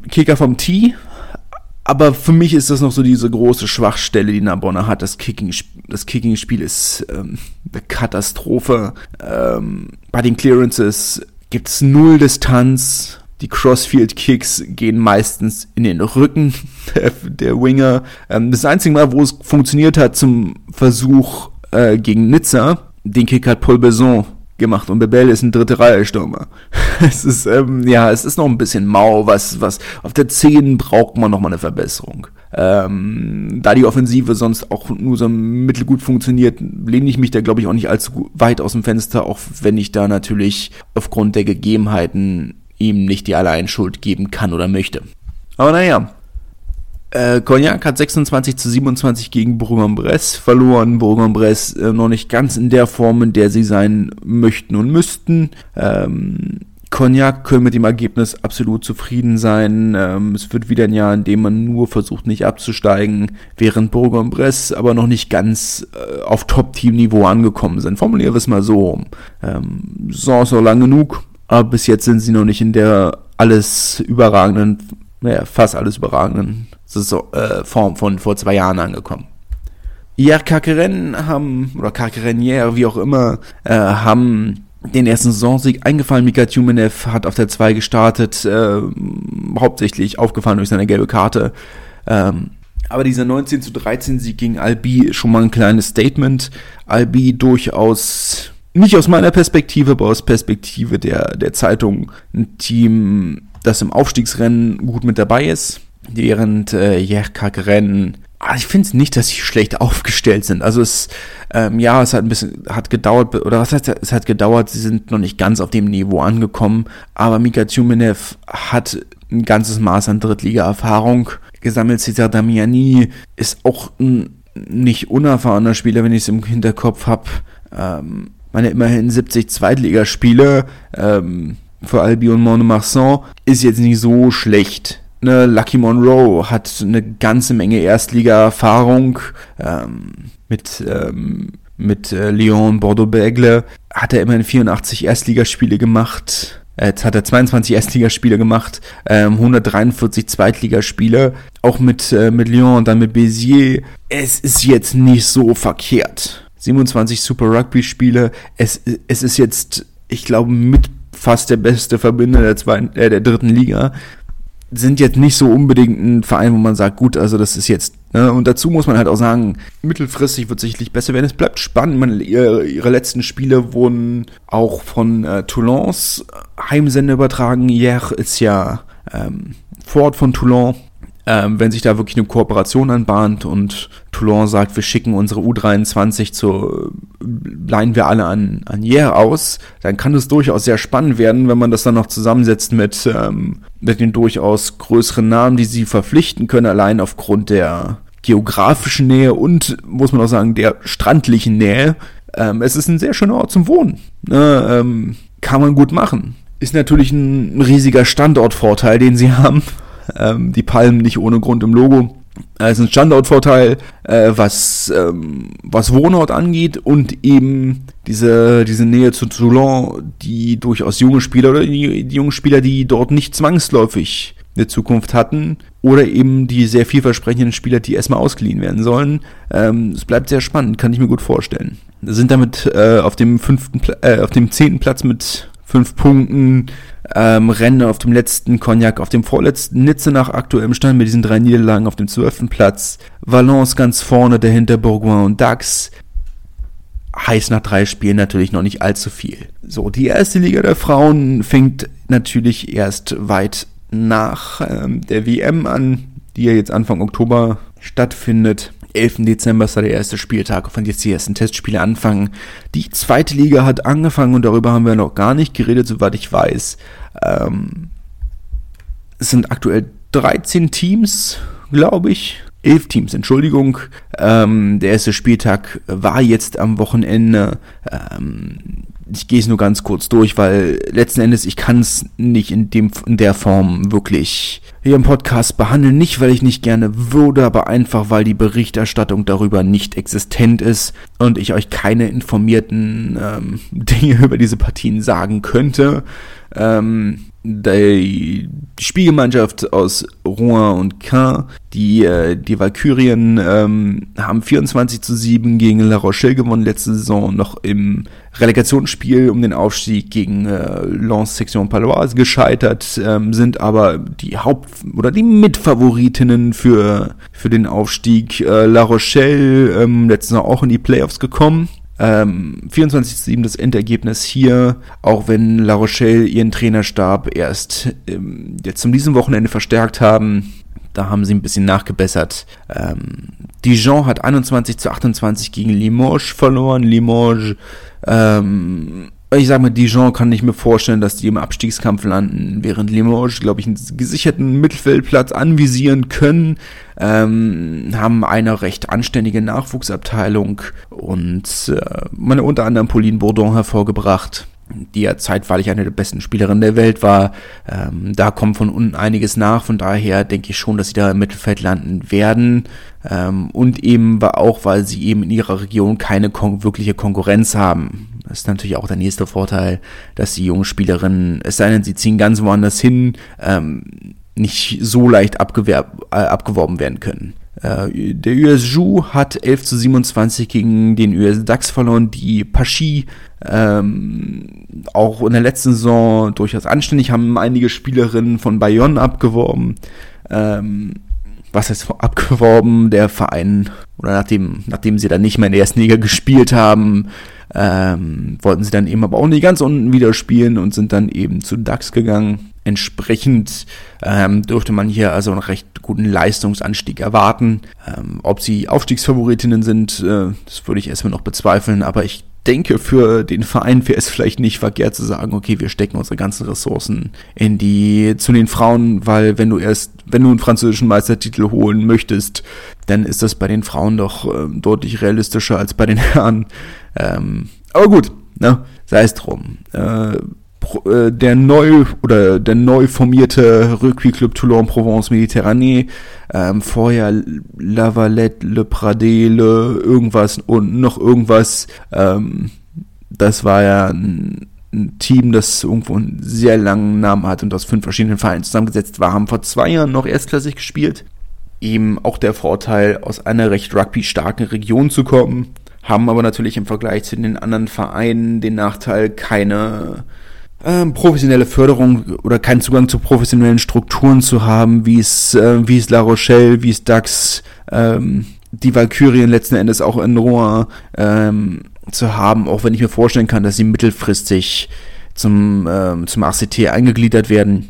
Kicker vom Tee, aber für mich ist das noch so diese große Schwachstelle, die Narbonne hat. Das Kicking, das Kicking-Spiel ist ähm, eine Katastrophe. Ähm, bei den Clearances gibt es null Distanz. Die Crossfield-Kicks gehen meistens in den Rücken der, der Winger. Ähm, das einzige Mal, wo es funktioniert hat zum Versuch äh, gegen Nizza, den Kick hat Paul Besson gemacht und Bebel ist ein dritte Reihe Stürmer. es ist ähm, ja, es ist noch ein bisschen mau, was was auf der 10 braucht man noch mal eine Verbesserung. Ähm, da die Offensive sonst auch nur so mittelgut funktioniert, lehne ich mich da glaube ich auch nicht allzu weit aus dem Fenster, auch wenn ich da natürlich aufgrund der Gegebenheiten ihm nicht die Alleinschuld geben kann oder möchte. Aber naja, äh, Cognac hat 26 zu 27 gegen Bourg-en-Bresse verloren. Bourg-en-Bresse äh, noch nicht ganz in der Form, in der sie sein möchten und müssten. Ähm, Cognac können mit dem Ergebnis absolut zufrieden sein. Ähm, es wird wieder ein Jahr, in dem man nur versucht, nicht abzusteigen, während Bourg-en-Bresse aber noch nicht ganz äh, auf Top-Team-Niveau angekommen sind. Formulieren wir es mal so. Ähm, Saison noch lang genug, aber bis jetzt sind sie noch nicht in der alles überragenden, naja, fast alles überragenden so, äh, Form von vor zwei Jahren angekommen. Ja, Kakeren haben, oder Kakerenier, wie auch immer, äh, haben den ersten Saisonsieg eingefallen. Mika Tjumenev hat auf der 2 gestartet, äh, hauptsächlich aufgefallen durch seine gelbe Karte. Ähm, aber dieser 19 zu 13 Sieg gegen Albi ist schon mal ein kleines Statement. Albi durchaus, nicht aus meiner Perspektive, aber aus Perspektive der, der Zeitung, ein Team, das im Aufstiegsrennen gut mit dabei ist während äh, Jerkak-Rennen ah, ich finde es nicht, dass sie schlecht aufgestellt sind. Also es, ähm, ja, es hat ein bisschen, hat gedauert, oder was heißt, es hat gedauert, sie sind noch nicht ganz auf dem Niveau angekommen, aber Mika Tjumenev hat ein ganzes Maß an Drittliga-Erfahrung gesammelt. Cesar Damiani ist auch ein nicht unerfahrener Spieler, wenn ich es im Hinterkopf habe. Ähm, meine immerhin 70 Zweitligaspiele ähm, für Albion Montmarsan ist jetzt nicht so schlecht Ne, Lucky Monroe hat eine ganze Menge Erstliga-Erfahrung ähm, mit, ähm, mit äh, Lyon, Bordeaux-Bègle. Hat er immerhin 84 Erstligaspiele gemacht. Jetzt hat er 22 Erstligaspiele gemacht, ähm, 143 Zweitligaspiele, auch mit, äh, mit Lyon und dann mit Béziers. Es ist jetzt nicht so verkehrt. 27 Super Rugby-Spiele. Es, es ist jetzt, ich glaube, mit fast der beste Verbinder der, zweiten, äh, der dritten Liga sind jetzt nicht so unbedingt ein Verein, wo man sagt, gut, also das ist jetzt. Ne? Und dazu muss man halt auch sagen, mittelfristig wird sicherlich besser werden. Es bleibt spannend. Man, ihre, ihre letzten Spiele wurden auch von äh, Toulons Heimsender übertragen. Hier ist ja ähm, Fort von Toulon ähm, wenn sich da wirklich eine Kooperation anbahnt und Toulon sagt, wir schicken unsere U23 zur, leihen wir alle an, an Hier aus, dann kann es durchaus sehr spannend werden, wenn man das dann noch zusammensetzt mit, ähm, mit den durchaus größeren Namen, die sie verpflichten können, allein aufgrund der geografischen Nähe und, muss man auch sagen, der strandlichen Nähe. Ähm, es ist ein sehr schöner Ort zum Wohnen. Ne? Ähm, kann man gut machen. Ist natürlich ein riesiger Standortvorteil, den sie haben ähm, die Palmen nicht ohne Grund im Logo. Es ist ein Standortvorteil, äh, was, ähm, was Wohnort angeht und eben diese, diese Nähe zu Toulon, die durchaus junge Spieler oder die, die jungen Spieler, die dort nicht zwangsläufig eine Zukunft hatten oder eben die sehr vielversprechenden Spieler, die erstmal ausgeliehen werden sollen. Ähm, es bleibt sehr spannend, kann ich mir gut vorstellen. Sind damit äh, auf dem fünften, äh, auf dem zehnten Platz mit fünf Punkten ähm, Rennen auf dem letzten Cognac, auf dem vorletzten Nizze nach aktuellem Stand mit diesen drei Niederlagen auf dem zwölften Platz. Valence ganz vorne, dahinter Bourgoin und Dax. Heißt nach drei Spielen natürlich noch nicht allzu viel. So, die erste Liga der Frauen fängt natürlich erst weit nach ähm, der WM an, die ja jetzt Anfang Oktober stattfindet. 11. Dezember ist der erste Spieltag, von jetzt die ersten Testspiele anfangen. Die zweite Liga hat angefangen und darüber haben wir noch gar nicht geredet, soweit ich weiß. Ähm, es sind aktuell 13 Teams, glaube ich. Elf Teams, Entschuldigung. Ähm, der erste Spieltag war jetzt am Wochenende. Ähm, ich gehe es nur ganz kurz durch, weil letzten Endes ich kann es nicht in dem in der Form wirklich hier im Podcast behandeln, nicht weil ich nicht gerne würde, aber einfach weil die Berichterstattung darüber nicht existent ist und ich euch keine informierten ähm, Dinge über diese Partien sagen könnte. Ähm, die Spielgemeinschaft aus Rouen und Caen, die, äh, die Valkyrien ähm, haben 24 zu 7 gegen La Rochelle gewonnen, letzte Saison noch im Relegationsspiel um den Aufstieg gegen äh, Lens Section Paloise gescheitert, ähm, sind aber die Haupt- oder die Mitfavoritinnen für, für den Aufstieg. Äh, La Rochelle ähm, letzte Saison auch in die Playoffs gekommen ähm, 24 zu 7 das Endergebnis hier, auch wenn La Rochelle ihren Trainerstab erst ähm, jetzt zum diesem Wochenende verstärkt haben. Da haben sie ein bisschen nachgebessert. Ähm, Dijon hat 21 zu 28 gegen Limoges verloren. Limoges ähm, ich sage mal, Dijon kann ich mir vorstellen, dass die im Abstiegskampf landen, während Limoges, glaube ich, einen gesicherten Mittelfeldplatz anvisieren können, ähm, haben eine recht anständige Nachwuchsabteilung und äh, meine unter anderem Pauline Bourdon hervorgebracht die ja zeitweilig eine der besten Spielerinnen der Welt war. Ähm, da kommt von unten einiges nach, von daher denke ich schon, dass sie da im Mittelfeld landen werden. Ähm, und eben auch, weil sie eben in ihrer Region keine kon wirkliche Konkurrenz haben. Das ist natürlich auch der nächste Vorteil, dass die jungen Spielerinnen, es sei denn, sie ziehen ganz woanders hin, ähm, nicht so leicht abgewerb, äh, abgeworben werden können. Äh, der US Ju hat 11 zu 27 gegen den US DAX verloren. Die Pachi ähm, auch in der letzten Saison durchaus anständig, haben einige Spielerinnen von Bayonne abgeworben. Ähm, was heißt abgeworben? Der Verein, oder nachdem, nachdem sie dann nicht mehr in der ersten Liga gespielt haben, ähm, wollten sie dann eben aber auch nicht ganz unten wieder spielen und sind dann eben zu DAX gegangen. Entsprechend ähm, dürfte man hier also einen recht guten Leistungsanstieg erwarten. Ähm, ob sie Aufstiegsfavoritinnen sind, äh, das würde ich erstmal noch bezweifeln, aber ich denke, für den Verein wäre es vielleicht nicht verkehrt zu sagen, okay, wir stecken unsere ganzen Ressourcen in die, zu den Frauen, weil wenn du erst, wenn du einen französischen Meistertitel holen möchtest, dann ist das bei den Frauen doch äh, deutlich realistischer als bei den Herren. Ähm, aber gut, ne, sei es drum. Äh, der neu oder der neu formierte Rugby Club Toulon Provence Méditerranée, ähm, vorher La Valette, Le Pradé, Le irgendwas und noch irgendwas. Ähm, das war ja ein, ein, Team, das irgendwo einen sehr langen Namen hat und aus fünf verschiedenen Vereinen zusammengesetzt war, haben vor zwei Jahren noch erstklassig gespielt. Eben auch der Vorteil, aus einer recht rugby-starken Region zu kommen, haben aber natürlich im Vergleich zu den anderen Vereinen den Nachteil, keine ähm, professionelle Förderung oder keinen Zugang zu professionellen Strukturen zu haben, wie es, äh, wie es La Rochelle, wie es Dax, ähm, die Valkyrien letzten Endes auch in Rouen ähm, zu haben, auch wenn ich mir vorstellen kann, dass sie mittelfristig zum, ähm, zum ACT eingegliedert werden,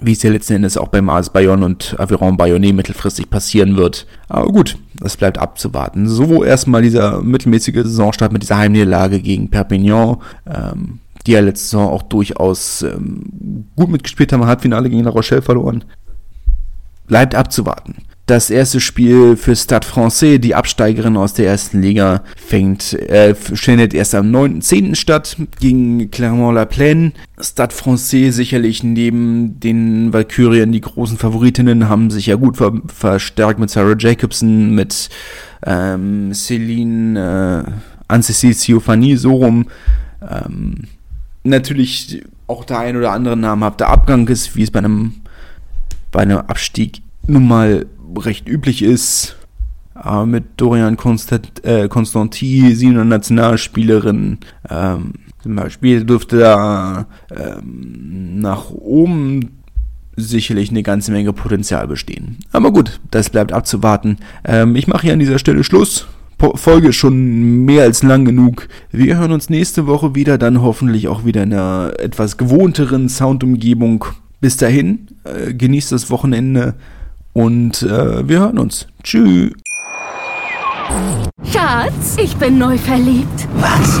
wie es ja letzten Endes auch bei Mars Bayonne und Aviron Bayonne mittelfristig passieren wird. Aber gut, das bleibt abzuwarten. So erstmal dieser mittelmäßige Saisonstart mit dieser Heimniederlage gegen Perpignan. Ähm, die ja letzte Saison auch durchaus ähm, gut mitgespielt haben, Halbfinale gegen La Rochelle verloren. Bleibt abzuwarten. Das erste Spiel für Stade Francais, die Absteigerin aus der ersten Liga, fängt, äh, findet erst am 9.10. statt gegen Clermont-la-Plaine. Stade Francais sicherlich neben den Valkyrien die großen Favoritinnen haben sich ja gut ver verstärkt mit Sarah Jacobson, mit ähm, Celine, äh, Anne-Cécile so rum. Ähm, natürlich auch der ein oder andere namhafte Abgang ist, wie es bei einem, bei einem Abstieg nun mal recht üblich ist. Äh, mit Dorian Constant, äh, Constanti, sie eine Nationalspielerin. Ähm, zum Beispiel dürfte da ähm, nach oben sicherlich eine ganze Menge Potenzial bestehen. Aber gut, das bleibt abzuwarten. Ähm, ich mache hier an dieser Stelle Schluss. Folge schon mehr als lang genug. Wir hören uns nächste Woche wieder, dann hoffentlich auch wieder in einer etwas gewohnteren Soundumgebung. Bis dahin, äh, genießt das Wochenende und äh, wir hören uns. Tschüss. Schatz, ich bin neu verliebt. Was?